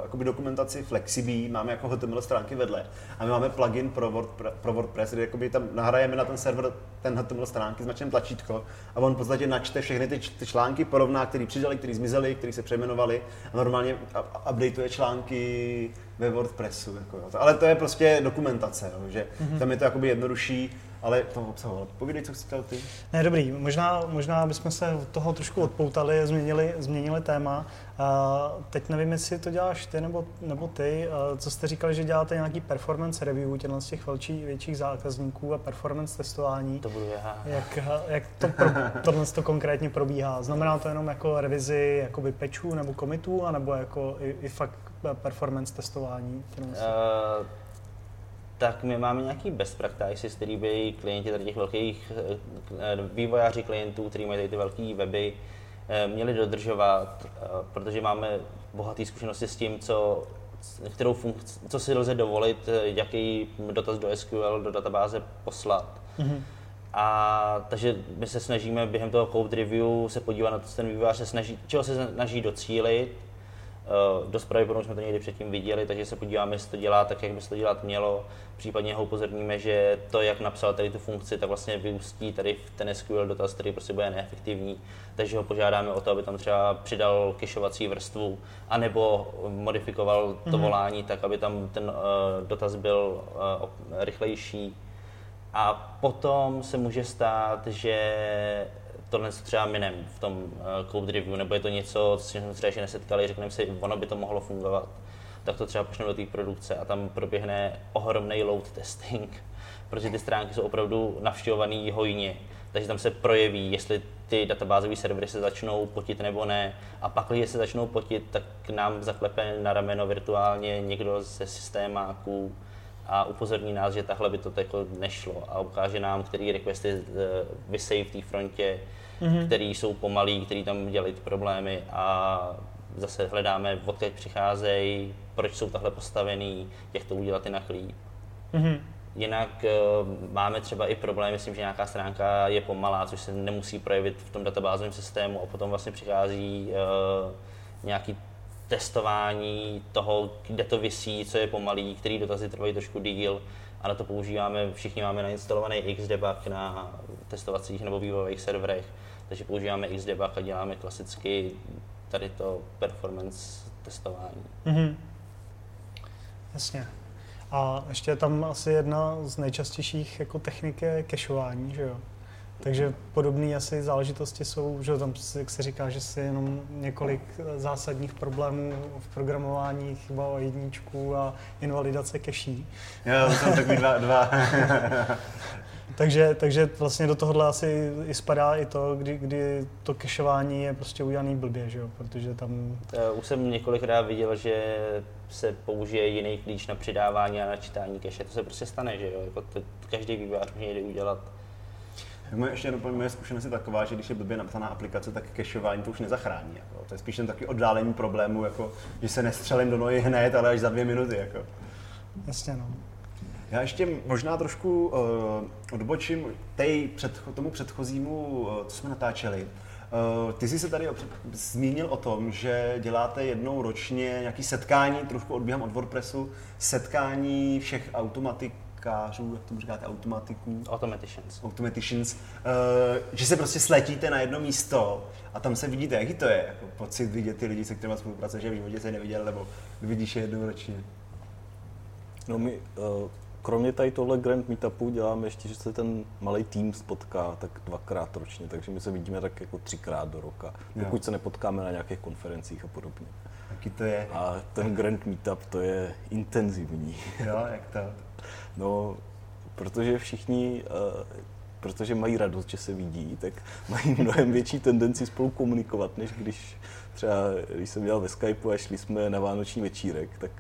S2: jakoby dokumentaci Flexibí, máme jako HTML stránky vedle a my máme plugin pro, WordPress, pro WordPress, kde jakoby tam nahrajeme na ten server ten HTML stránky, značném tlačítko a on v podstatě načte všechny ty, ty články, porovná, které přidali, které zmizely, které se přejmenovaly a normálně updateuje články ve WordPressu. Jako, jo. Ale to je prostě dokumentace, jo, že mm-hmm. tam je to jakoby jednodušší. Ale to obsahoval. Povídej, co jsi chtěl ty.
S1: Ne, dobrý, možná, možná bychom se od toho trošku odpoutali, změnili, změnili téma. Uh, teď nevím, jestli to děláš ty nebo, nebo ty. Uh, co jste říkali, že děláte nějaký performance review těchto z těch velčí, větších zákazníků a performance testování.
S3: To budu já.
S1: Jak, jak to pro, tohle to konkrétně probíhá? Znamená to jenom jako revizi jakoby patchů nebo komitů, anebo jako i, i fakt performance testování? Uh,
S3: tak my máme nějaký best practices, který by klienti tady těch velkých eh, vývojáři klientů, kteří mají tady ty velké weby, eh, měli dodržovat, eh, protože máme bohaté zkušenosti s tím, co, kterou funkci, co si lze dovolit, jaký dotaz do SQL, do databáze poslat. Mm-hmm. A takže my se snažíme během toho code review se podívat na to, co ten vývojář se snaží, čeho se snaží docílit, dost pravděpodobně jsme to někdy předtím viděli, takže se podíváme, jestli to dělá tak, jak by se to dělat mělo. Případně ho upozorníme, že to, jak napsal tady tu funkci, tak vlastně vyústí tady v ten SQL dotaz, který prostě bude neefektivní. Takže ho požádáme o to, aby tam třeba přidal kešovací vrstvu, anebo modifikoval to mm-hmm. volání tak, aby tam ten uh, dotaz byl uh, rychlejší. A potom se může stát, že tohle třeba minem v tom uh, code review, nebo je to něco, s čím jsme třeba ještě nesetkali, řekneme si, ono by to mohlo fungovat, tak to třeba pošleme do té produkce a tam proběhne ohromný load testing, protože ty stránky jsou opravdu navštěvované hojně, takže tam se projeví, jestli ty databázové servery se začnou potit nebo ne. A pak, když se začnou potit, tak nám zaklepe na rameno virtuálně někdo ze systémáků a upozorní nás, že tahle by to jako nešlo a ukáže nám, který requesty eh, vysejí v té frontě, mm-hmm. který jsou pomalý, který tam dělají ty problémy a zase hledáme, odkud přicházejí, proč jsou takhle postavený, jak to udělat i na chlíp. Mm-hmm. Jinak uh, máme třeba i problém, myslím, že nějaká stránka je pomalá, což se nemusí projevit v tom databázovém systému a potom vlastně přichází uh, nějaký testování toho, kde to vysí, co je pomalý, který dotazy trvají trošku díl a na to používáme, všichni máme nainstalovaný Xdebug na testovacích nebo vývojových serverech, takže používáme Xdebug a děláme klasicky tady to performance testování. Mm-hmm.
S1: Jasně. A ještě je tam asi jedna z nejčastějších jako technik je cacheování, že jo? Takže podobné asi záležitosti jsou, že tam, jak se říká, že si jenom několik zásadních problémů v programování, chyba o jedničku a invalidace keší.
S2: Jo, tam takový dva, dva.
S1: takže, takže vlastně do tohohle asi i spadá i to, kdy, kdy to kešování je prostě udělaný blbě, že jo? protože tam...
S3: Už jsem několikrát viděl, že se použije jiný klíč na přidávání a na čítání keše. To se prostě stane, že jo? Jako to, každý vývojář může někdy udělat.
S2: Moje, ještě jenom moje zkušenost je taková, že když je blbě napsaná aplikace, tak cashování to už nezachrání. Jako. To je spíš ten taky oddálení problému, jako, že se nestřelím do nohy hned, ale až za dvě minuty. Jako.
S1: Jasně, no.
S2: Já ještě možná trošku uh, odbočím tej před, tomu předchozímu, uh, co jsme natáčeli. Uh, ty jsi se tady zmínil o tom, že děláte jednou ročně nějaký setkání, trošku odbíhám od WordPressu, setkání všech automatik, automatkářů, jak tomu říkáte, automatiků?
S3: Automaticians.
S2: Automaticians, uh, že se prostě sletíte na jedno místo a tam se vidíte, jaký to je, jako pocit vidět ty lidi, se kterými spolupracuješ, že v životě se neviděl, nebo vidíš je jednou ročně.
S4: No my, uh, kromě tady tohle Grand Meetupu děláme ještě, že se ten malý tým spotká tak dvakrát ročně, takže my se vidíme tak jako třikrát do roka, pokud jo. se nepotkáme na nějakých konferencích a podobně.
S2: Jaký to je?
S4: A ten Grand Meetup, to je intenzivní.
S2: Jo, jak to?
S4: No, protože všichni, uh, protože mají radost, že se vidí, tak mají mnohem větší tendenci spolu komunikovat, než když třeba, když jsem dělal ve Skypeu a šli jsme na vánoční večírek, tak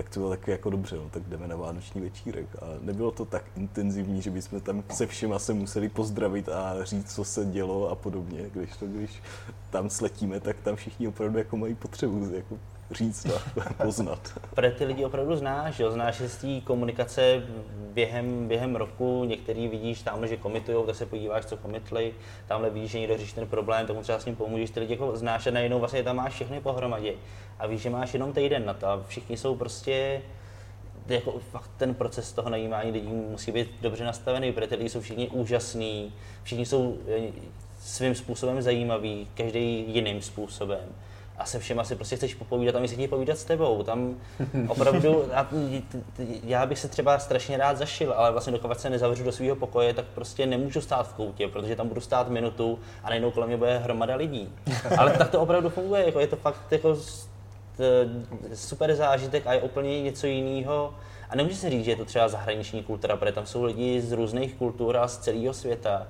S4: tak to bylo taky jako dobře, no, tak jdeme na vánoční večírek. A nebylo to tak intenzivní, že bychom tam se všema se museli pozdravit a říct, co se dělo a podobně. Když to, když tam sletíme, tak tam všichni opravdu jako mají potřebu jako říct a poznat.
S3: Pro ty lidi opravdu znáš, jo? znáš z té komunikace během, během roku, některý vidíš tamhle, že komitujou, tak se podíváš, co komitli, tamhle vidíš, že někdo řeší ten problém, tomu třeba s ním pomůžeš, ty lidi jako znáš a najednou vlastně tam máš všechny pohromadě a víš, že máš jenom týden na to a všichni jsou prostě jako fakt ten proces toho najímání lidí musí být dobře nastavený, protože lidi jsou všichni úžasní, všichni jsou eh, svým způsobem zajímaví, každý jiným způsobem a se všema si prostě chceš popovídat a my si chtějí povídat s tebou. Tam opravdu, a já bych se třeba strašně rád zašil, ale vlastně dokud se nezavřu do svého pokoje, tak prostě nemůžu stát v koutě, protože tam budu stát minutu a najednou kolem mě bude hromada lidí. Ale tak to opravdu funguje, jako je to fakt jako super zážitek a je úplně něco jiného. A nemůže se říct, že je to třeba zahraniční kultura, protože tam jsou lidi z různých kultur a z celého světa.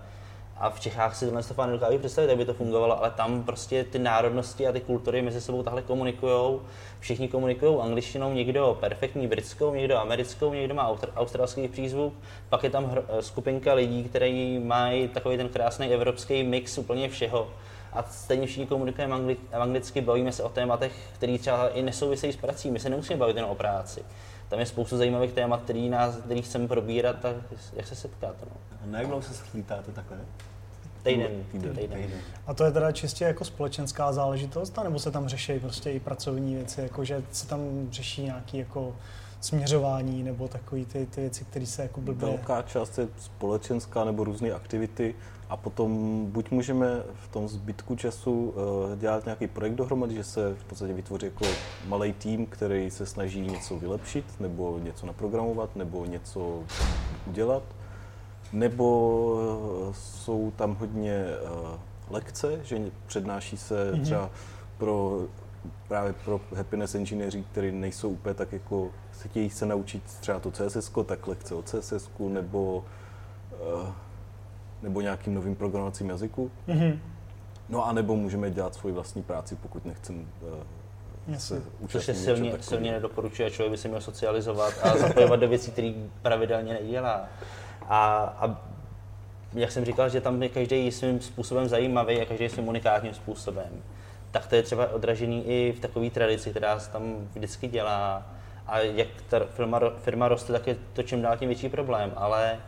S3: A v Čechách si tohle fakt nedokážu představit, jak by to fungovalo, ale tam prostě ty národnosti a ty kultury mezi sebou takhle komunikují. Všichni komunikují angličtinou, někdo perfektní britskou, někdo americkou, někdo má australský přízvuk. Pak je tam skupinka lidí, kteří mají takový ten krásný evropský mix úplně všeho. A stejně všichni komunikujeme angli- anglicky, bavíme se o tématech, které třeba i nesouvisejí s prací. My se nemusíme bavit jen o práci. Tam je spoustu zajímavých témat, který, nás, který chceme probírat a jak se setkat. No.
S2: A na jak dlouho se slítáte takhle?
S3: Týden. Týden. Týden.
S1: A to je teda čistě jako společenská záležitost, nebo se tam řeší prostě i pracovní věci, jako že se tam řeší nějaký jako směřování nebo takové ty, ty věci, které se jako blbě...
S4: Velká část je společenská nebo různé aktivity a potom buď můžeme v tom zbytku času uh, dělat nějaký projekt dohromady, že se v podstatě vytvoří jako malý tým, který se snaží něco vylepšit, nebo něco naprogramovat, nebo něco udělat. Nebo uh, jsou tam hodně uh, lekce, že přednáší se mm-hmm. třeba pro právě pro happiness engineeri, kteří nejsou úplně tak jako, se chtějí se naučit třeba to CSS, tak lekce o CSS, nebo uh, nebo nějakým novým programovacím jazyku. Mm-hmm. No a nebo můžeme dělat svoji vlastní práci, pokud nechceme uh, se
S3: Což se silně, silně nedoporučuje, člověk by se měl socializovat a zapojovat do věcí, které pravidelně nedělá. A, a jak jsem říkal, že tam je každý svým způsobem zajímavý a každý svým unikátním způsobem. Tak to je třeba odražený i v takové tradici, která se tam vždycky dělá. A jak ta firma, firma roste, tak je to čím dál tím větší problém. Ale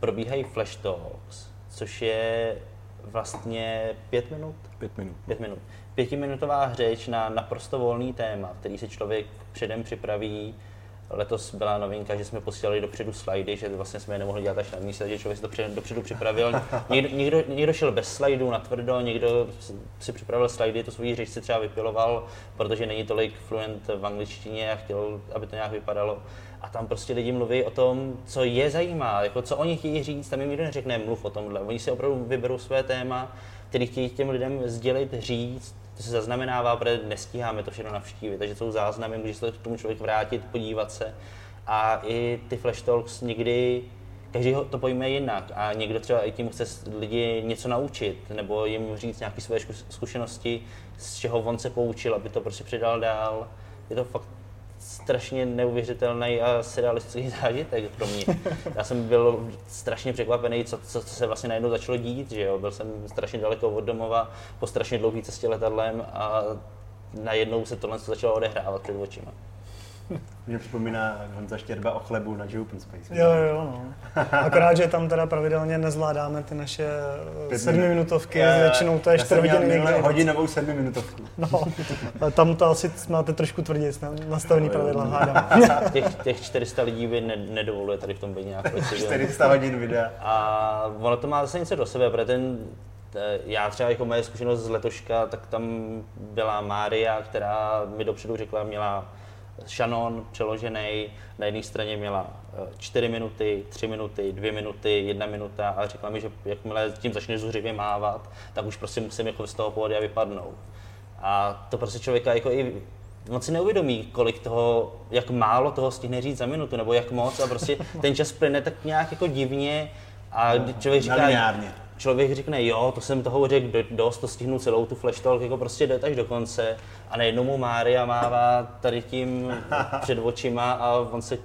S3: probíhají flash talks, což je vlastně pět minut?
S4: Pět minut.
S3: Pět minut. Pětiminutová řeč na naprosto volný téma, který si člověk předem připraví. Letos byla novinka, že jsme posílali dopředu slajdy, že vlastně jsme je nemohli dělat až na místě, že člověk si to předem, dopředu připravil. Někdo, někdo, někdo šel bez slajdů na tvrdo, někdo si připravil slajdy, to svůj řeč si třeba vypiloval, protože není tolik fluent v angličtině a chtěl, aby to nějak vypadalo a tam prostě lidi mluví o tom, co je zajímá, jako co oni chtějí říct, tam jim nikdo neřekne mluv o tomhle. Oni si opravdu vyberou své téma, který chtějí těm lidem sdělit, říct, to se zaznamenává, protože nestíháme to všechno navštívit, takže jsou záznamy, může se k tomu člověk vrátit, podívat se. A i ty flash talks někdy každý to pojme jinak a někdo třeba i tím chce lidi něco naučit nebo jim říct nějaké své zkušenosti, z čeho on se poučil, aby to prostě předal dál. Je to fakt strašně neuvěřitelný a surrealistický zážitek pro mě. Já jsem byl strašně překvapený, co, co, co se vlastně najednou začalo dít, že jo. Byl jsem strašně daleko od domova, po strašně dlouhé cestě letadlem a najednou se tohle začalo odehrávat před očima.
S2: Mě připomíná Honza Štěrba o chlebu na Open Space.
S1: Jo, jo, no. Akorát, že tam teda pravidelně nezvládáme ty naše sedmiminutovky, většinou to je čtyři hodiny někde.
S2: hodinovou sedmiminutovku.
S1: No, tam to asi máte trošku tvrdě nastavený pravidla, hádám.
S3: těch, těch 400 lidí by ne, nedovoluje tady v tom být nějak
S2: 400 hodin videa.
S3: A ono to má zase něco do sebe, protože ten já třeba jako moje zkušenost z letoška, tak tam byla Mária, která mi dopředu řekla, měla Shannon přeložený, na jedné straně měla 4 eh, minuty, 3 minuty, 2 minuty, 1 minuta a řekla mi, že jakmile tím začne zuřivě mávat, tak už prostě musím jako z toho pódia vypadnout. A to prostě člověka jako i moc si neuvědomí, kolik toho, jak málo toho stihne říct za minutu, nebo jak moc a prostě ten čas plyne tak nějak jako divně a člověk říká, člověk řekne, jo, to jsem toho řekl dost, to stihnu celou tu flash talk, jako prostě jde až do konce a najednou mu Mária mává tady tím před očima a on se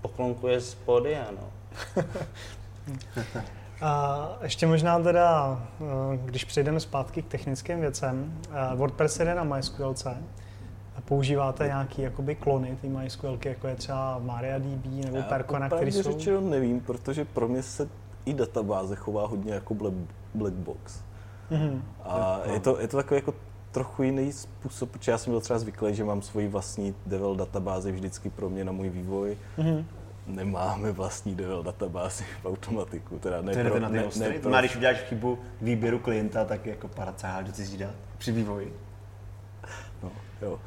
S3: poklonkuje z pódia, no.
S1: A ještě možná teda, eh, když přejdeme zpátky k technickým věcem, eh, WordPress jde na MySQLC. Používáte nějaký jakoby klony ty MySQLky, jako je třeba MariaDB nebo Percona, který jsou?
S4: řečeno nevím, protože pro mě se i databáze chová hodně jako black, black box. Mm-hmm. A je to, je to takový jako trochu jiný způsob, protože já jsem byl třeba zvyklý, že mám svoji vlastní devel databázi vždycky pro mě na můj vývoj. Mm-hmm. Nemáme vlastní devel databázi v automatiku. Teda
S2: ne, pro, na ne, ne pro... Má, když uděláš chybu výběru klienta, tak jako paracáháš, co si dát při vývoji.
S4: No, Jo.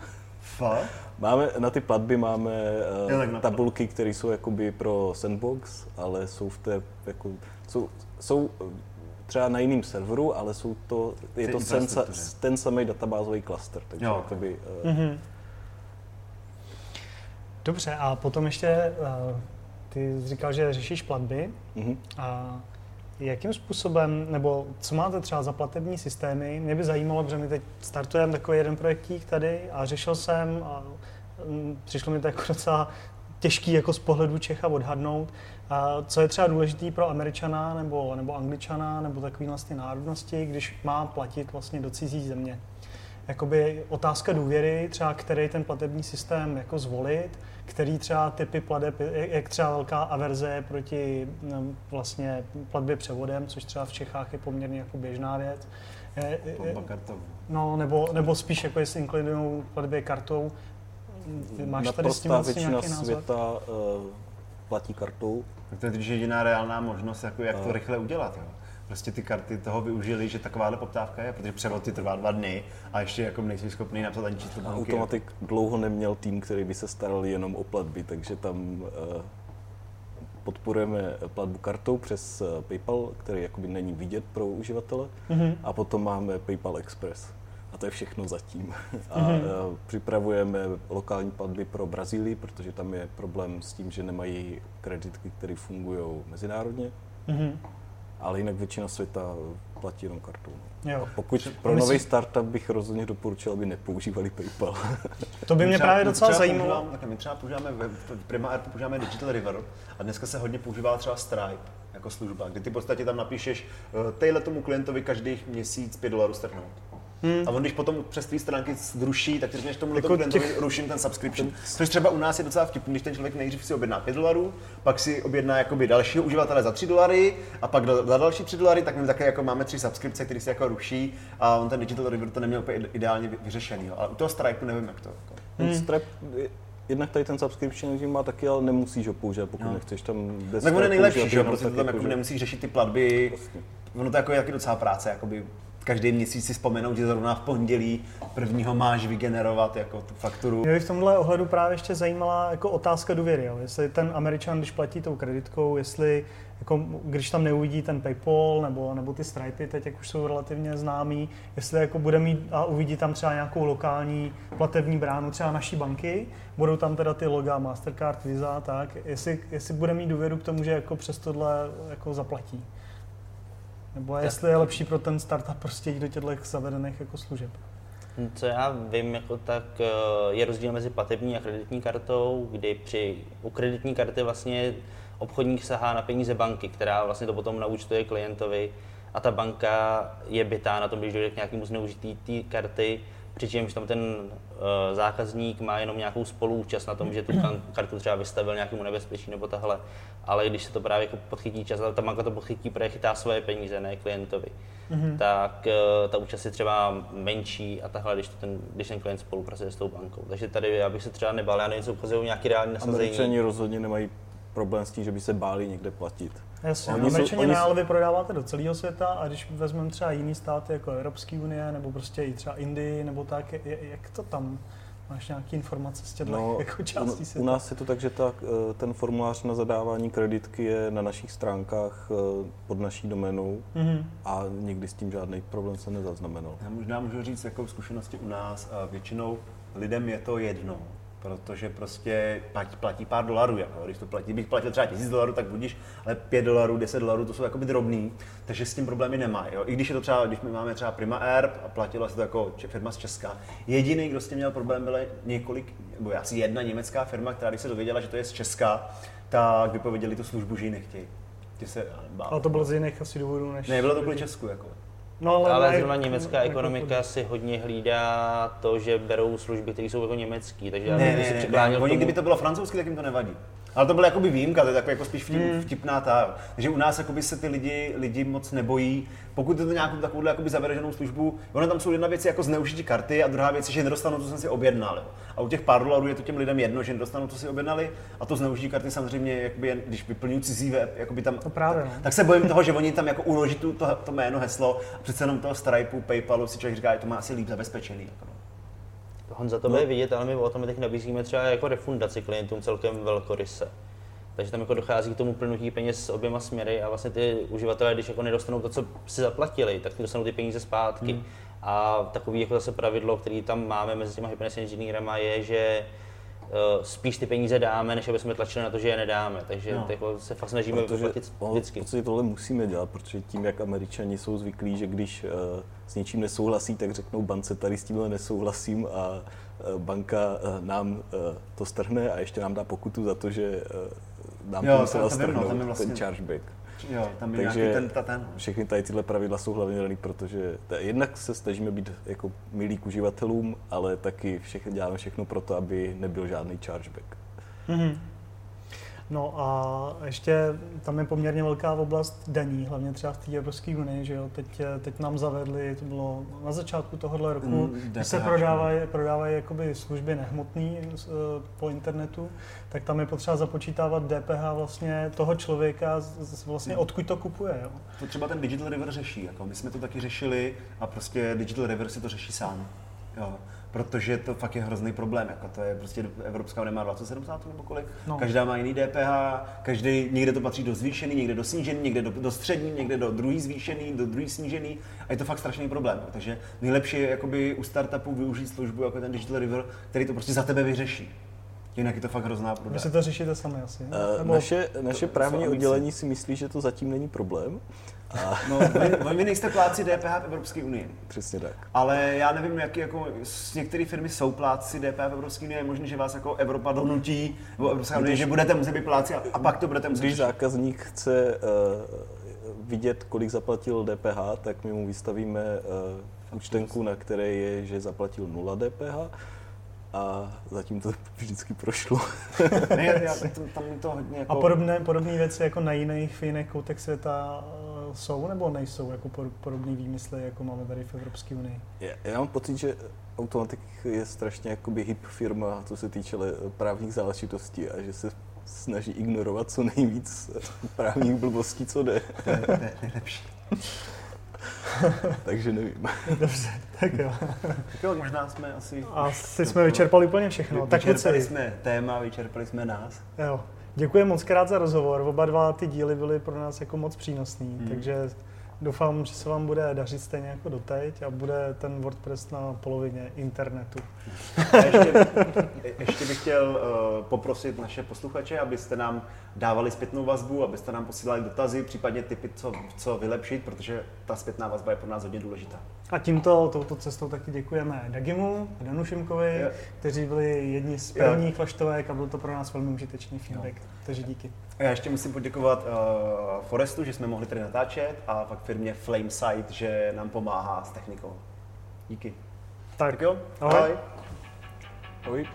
S2: Fakt?
S4: Máme, na ty platby máme uh,
S2: Jo,
S4: tabulky, které jsou jakoby pro sandbox, ale jsou v té, jako, jsou, jsou eh, třeba na jiném serveru, ale jsou to, je
S2: Ty
S4: to ten, ten samý databázový cluster, takže
S2: Jo.
S4: jakoby, uh,
S1: Mhm. Dobře, a potom ještě uh, ty jsi říkal, že řešíš platby.
S4: mhm.
S1: A jakým způsobem, nebo co máte třeba za platební systémy? Mě by zajímalo, protože my teď startujeme takový jeden projektík tady a řešil jsem a mm, přišlo mi to jako docela těžký jako z pohledu Čecha odhadnout, a co je třeba důležitý pro Američana nebo, nebo Angličana nebo takový vlastně národnosti, když má platit vlastně do cizí země. Jakoby otázka důvěry, třeba který ten platební systém jako zvolit, který třeba typy plateb, jak třeba velká averze je proti mm, vlastně platbě převodem, což třeba v Čechách je poměrně jako běžná věc.
S2: Platba kartou.
S1: No, nebo, nebo spíš jako jestli inklinují platbě kartou. Ty Máš tady s tím vlastně
S4: většina
S1: nějaký názor?
S4: světa uh, platí kartou.
S2: Tak to je jediná reálná možnost, jako jak to
S4: No.
S2: rychle udělat. Jo. Prostě ty karty toho využili, že takováhle poptávka je, protože převod ty trvá dva dny a ještě jako nejsi schopný napsat ani číslo
S4: A
S2: banky.
S4: Automatik dlouho neměl tým, který by se staral jenom o platby, takže tam uh, podporujeme platbu kartou přes eh, PayPal, který jakoby není vidět pro uživatele.
S1: Mhm.
S4: A potom máme PayPal Express. A to je všechno zatím. A
S1: Mhm.
S4: uh, připravujeme lokální platby pro Brazílii, protože tam je problém s tím, že nemají kreditky, které fungují mezinárodně.
S1: Mhm.
S4: Ale jinak většina světa platí jenom kartou. No.
S1: Jo.
S4: Pokud pro
S1: Myslíš-
S4: nový startup bych rozhodně doporučil, aby nepoužívali PayPal.
S1: To by mě
S2: třeba-
S1: právě docela zajímalo.
S2: používám- takhle, my třeba používáme, v Prima Air používáme Digital River a dneska se hodně používá třeba Stripe jako služba, kdy ty v podstatě tam napíšeš, uh, tejhle tomu klientovi každých měsíc 5 dolarů strhnout.
S1: Hmm.
S2: A on když potom přes tvý stránky zruší, tak ty řekneš tomu
S1: Jako
S2: klientovi,
S1: těch-
S2: ruším ten subscription. Což třeba u nás je docela vtipný, když ten člověk nejdřív si objedná 5 dolarů, pak si objedná jakoby dalšího uživatele za 3 dolary a pak za za další 3 dolary, tak my také jako máme tři subskripce, které se jako ruší a on ten Digital River to neměl úplně ideálně vy- vyřešený. Ale u toho Stripe nevím, jak to. Jako.
S4: Ten
S1: Hmm.
S4: Stripe, je- jednak tady ten subscription regime má taky, ale nemusíš ho používat, pokud
S2: No.
S4: nechceš tam bez
S2: Tak on je nejlepší, že jo, prostě
S4: tak
S2: tam
S4: jako,
S2: jako
S4: že-
S2: nemusí řešit ty platby.
S4: Vlastně.
S2: Ono to jako je taky docela práce, jakoby každý měsíc si vzpomenout, že zrovna v pondělí prvního máš vygenerovat jako tu fakturu.
S1: Mě by v tomhle ohledu právě ještě zajímala jako otázka důvěry. Jo. Jestli ten Američan, když platí tou kreditkou, jestli jako, když tam neuvidí ten PayPal nebo, nebo ty Stripey, teď jak už jsou relativně známý, jestli jako bude mít a uvidí tam třeba nějakou lokální platební bránu třeba naší banky, budou tam teda ty loga Mastercard, Visa, tak, jestli, jestli bude mít důvěru k tomu, že jako přes tohle jako zaplatí. Nebo jestli je lepší pro ten startup prostě jít do těchto zavedených jako služeb.
S3: Co já vím, jako tak eh, je rozdíl mezi platební a kreditní kartou, kdy při, u kreditní karty vlastně obchodník sahá na peníze banky, která vlastně to potom naúčtuje klientovi a ta banka je bytá na tom, když dojde k nějakému zneužití té karty, přičemž tam ten uh, zákazník má jenom nějakou spoluúčast na tom, že tu kartu třeba vystavil nějakému nebezpečí nebo tahle, ale když se to právě jako podchytí čas, ale ta banka to podchytí, protože chytá svoje peníze, ne klientovi,
S1: Mhm.
S3: tak eh, ta účast je třeba menší a tahle, když, to ten, když ten klient spolupracuje s tou bankou. Takže tady já bych se třeba nebál, já nevím, co ukazují nějaký reální nasazení.
S4: Američani rozhodně nemají problém s tím, že by se báli někde platit.
S1: Jasně,
S4: Oni
S1: oni
S4: jsou-
S1: Američani
S4: oni
S1: ne,
S4: jsou-
S1: ale vy prodáváte do celého světa a když vezmeme třeba jiný státy jako Evropské unie nebo prostě i třeba Indii nebo tak, je- je- jak to tam? Máš nějaké informace z těchto
S4: No,
S1: jako částí
S4: u,
S1: světa?
S4: u nás je to tak, že ta, eh, ten formulář na zadávání kreditky je na našich stránkách eh, pod naší doménou
S1: Mhm.
S4: a nikdy s tím žádný problém se nezaznamenal.
S2: Já možná můžu říct jako zkušenosti u nás, a většinou lidem je to jedno, protože prostě platí, platí pár dolarů, jako, když to platí, bych platil třeba tisíc dolarů, tak budíš, ale pět dolarů, deset dolarů, to jsou jakoby drobný, takže s tím problémy nemají. Jo. I když je to třeba, když my máme třeba Prima Air a platila se to jako firma z Česka, jediný, kdo s tím měl problém, byla několik, nebo asi jedna německá firma, která když se dověděla, že to je z Česka, tak vypověděli tu službu, že ji nechtějí. Ty se báli.
S1: Ale to bylo z jiných asi důvodů, než...
S2: Ne, bylo to kvůli Česku, jako.
S1: No, ale,
S3: Ale
S1: ne-
S3: zrovna německá
S1: ne-
S3: ekonomika si hodně hlídá to, že berou služby, které jsou jako německý, takže já
S2: Ne,
S3: bych
S2: ne,
S3: se
S2: ne, ne. Oni,
S3: tomu-
S2: kdyby to bylo francouzsky, tak jim to nevadí. Ale to byla jakoby výjimka, to je takový jako spíš vtip,
S1: Hmm.
S2: vtipná ta. Takže u nás jakoby se ty lidi, lidi moc nebojí. Pokud je to nějakou takovou jakoby službu, ono tam jsou jedna věc jako zneužití karty a druhá věc je, že nedostanou, co jsem si objednal. jo. A u těch pár dolarů je to těm lidem jedno, že nedostanou, co si objednali. A to zneužití karty samozřejmě, jakoby, jen- když vyplňují cizí web, jakoby tam,
S1: To právě,
S2: tak,
S1: no.
S2: tak, se bojím toho, že oni tam jako uloží tu, to, to, jméno, heslo a přece jenom toho Stripeu, Paypalu si člověk říká, že to má asi líp zabezpečený. Jako no.
S3: Honza to
S4: No.
S3: bude vidět, ale my o tom teď nabízíme třeba jako refundaci klientům celkem velkoryse. Takže tam jako dochází k tomu plnutí peněz s oběma směry a vlastně ty uživatelé, když jako nedostanou to, co si zaplatili, tak dostanou ty peníze zpátky. Hmm. A takový jako zase pravidlo, který tam máme mezi těma happiness engineerama je, že spíš ty peníze dáme, než aby jsme tlačili na to, že je nedáme. Takže
S2: No.
S3: jako se fakt snažíme
S4: Protože
S3: vyplatit
S4: v
S3: vždycky.
S4: podstatě tohle musíme dělat, protože tím, jak američani jsou zvyklí, že když uh, s něčím nesouhlasí, tak řeknou bance, tady s tímhle nesouhlasím a uh, banka uh, nám uh, to strhne a ještě nám dá pokutu za to, že uh, nám
S2: Jo,
S4: to musela
S2: no,
S4: strhnout,
S2: vlastně-
S4: ten chargeback.
S2: Jo, tam je
S4: Takže-
S2: nějaký ten, ta, ten.
S4: Všechny tady tyhle pravidla jsou hlavně daný, protože t- jednak se snažíme být jako milí k uživatelům, ale taky všechno, děláme všechno pro to, aby nebyl žádný chargeback.
S1: Mhm. No a ještě tam je poměrně velká oblast daní, hlavně třeba v té Evropské unii, že jo, teď, teď nám zavedli, to bylo na začátku tohohle roku,
S2: Mm,
S1: když se
S2: DPH.
S1: prodávají, prodávají jakoby služby nehmotné eh, po internetu, tak tam je potřeba započítávat DPH vlastně toho člověka, vlastně odkud to kupuje, jo.
S2: To třeba ten Digital River řeší. Jako my jsme to taky řešili a prostě Digital River si to řeší sám. Jo. Protože to fakt je hrozný problém. Jako to je prostě Evropská unie má 27 států nebo kolik.
S1: No.
S2: No. Každá má jiný DPH, každý někde to patří do zvýšený, někde do snížený, někde do, do střední, někde do druhý zvýšený, do druhý snížený. A je to fakt strašný problém. Jo. Takže nejlepší je jakoby u startupů využít službu jako ten Digital River, který to prostě za tebe vyřeší. Jinak je to fakt hrozná
S1: Vy
S2: problém.
S1: si to řešíte sami asi. ne?
S4: Uh,
S1: Nebo-
S4: naše naše
S2: to
S4: právní oddělení si myslí, že to zatím není problém. A
S2: No, vy, vy nejste pláci DPH v Evropské unii.
S4: přesně tak.
S2: Ale já nevím, jaký jako, s některé firmy jsou pláci DPH v Evropské unii, je možné, že vás jako Evropa donutí, nebo Evropská unie, že budete muset být pláci a, a pak to budete muset
S4: Když zákazník chce uh, vidět, kolik zaplatil DPH, tak my mu vystavíme uh, účtenku, na které je, že zaplatil 0 DPH a zatím to vždycky prošlo.
S2: Ne, já, tam, to hodně jako...
S1: A podobné, podobné věci jako na jiných, v jiných koutech světa eh, jsou nebo nejsou jako podobné výmysly, jako máme tady v Evropské unii?
S4: Já, já mám pocit, že Automatic je strašně jakoby hip firma, co se týče le- právních záležitostí a že se snaží ignorovat co nejvíc právních blbostí, co jde.
S2: To je, to je nejlepší.
S4: Takže nevím.
S1: Dobře, tak jo.
S2: Tak jo, možná jsme asi...
S1: Asi jsme vyčerpali úplně všechno. Tak
S2: vyčerpali
S1: kluci,
S2: jsme téma, vyčerpali jsme nás.
S1: jo. Děkuji moc krát za rozhovor. Oba dva ty díly byly pro nás jako moc přínosný,
S2: Hmm.
S1: takže doufám, že se vám bude dařit stejně jako doteď a bude ten WordPress na polovině internetu.
S2: A ještě, ještě bych chtěl uh, poprosit naše posluchače, abyste nám dávali zpětnou vazbu, abyste nám posílali dotazy, případně tipy, co, co vylepšit, protože ta zpětná vazba je pro nás hodně důležitá.
S1: A tímto, touto cestou taky děkujeme Dagimu, Danu Šimkovi,
S2: Jo.
S1: kteří byli jedni z prvních flaštovek a byl to pro nás velmi užitečný feedback. Takže díky.
S2: A já ještě musím poděkovat uh, Forestu, že jsme mohli tady natáčet a pak firmě Flamesight, že nám pomáhá s technikou. Díky.
S1: Tak,
S2: Tak jo,
S1: Ahoj.
S2: ahoj.
S4: Ahoj.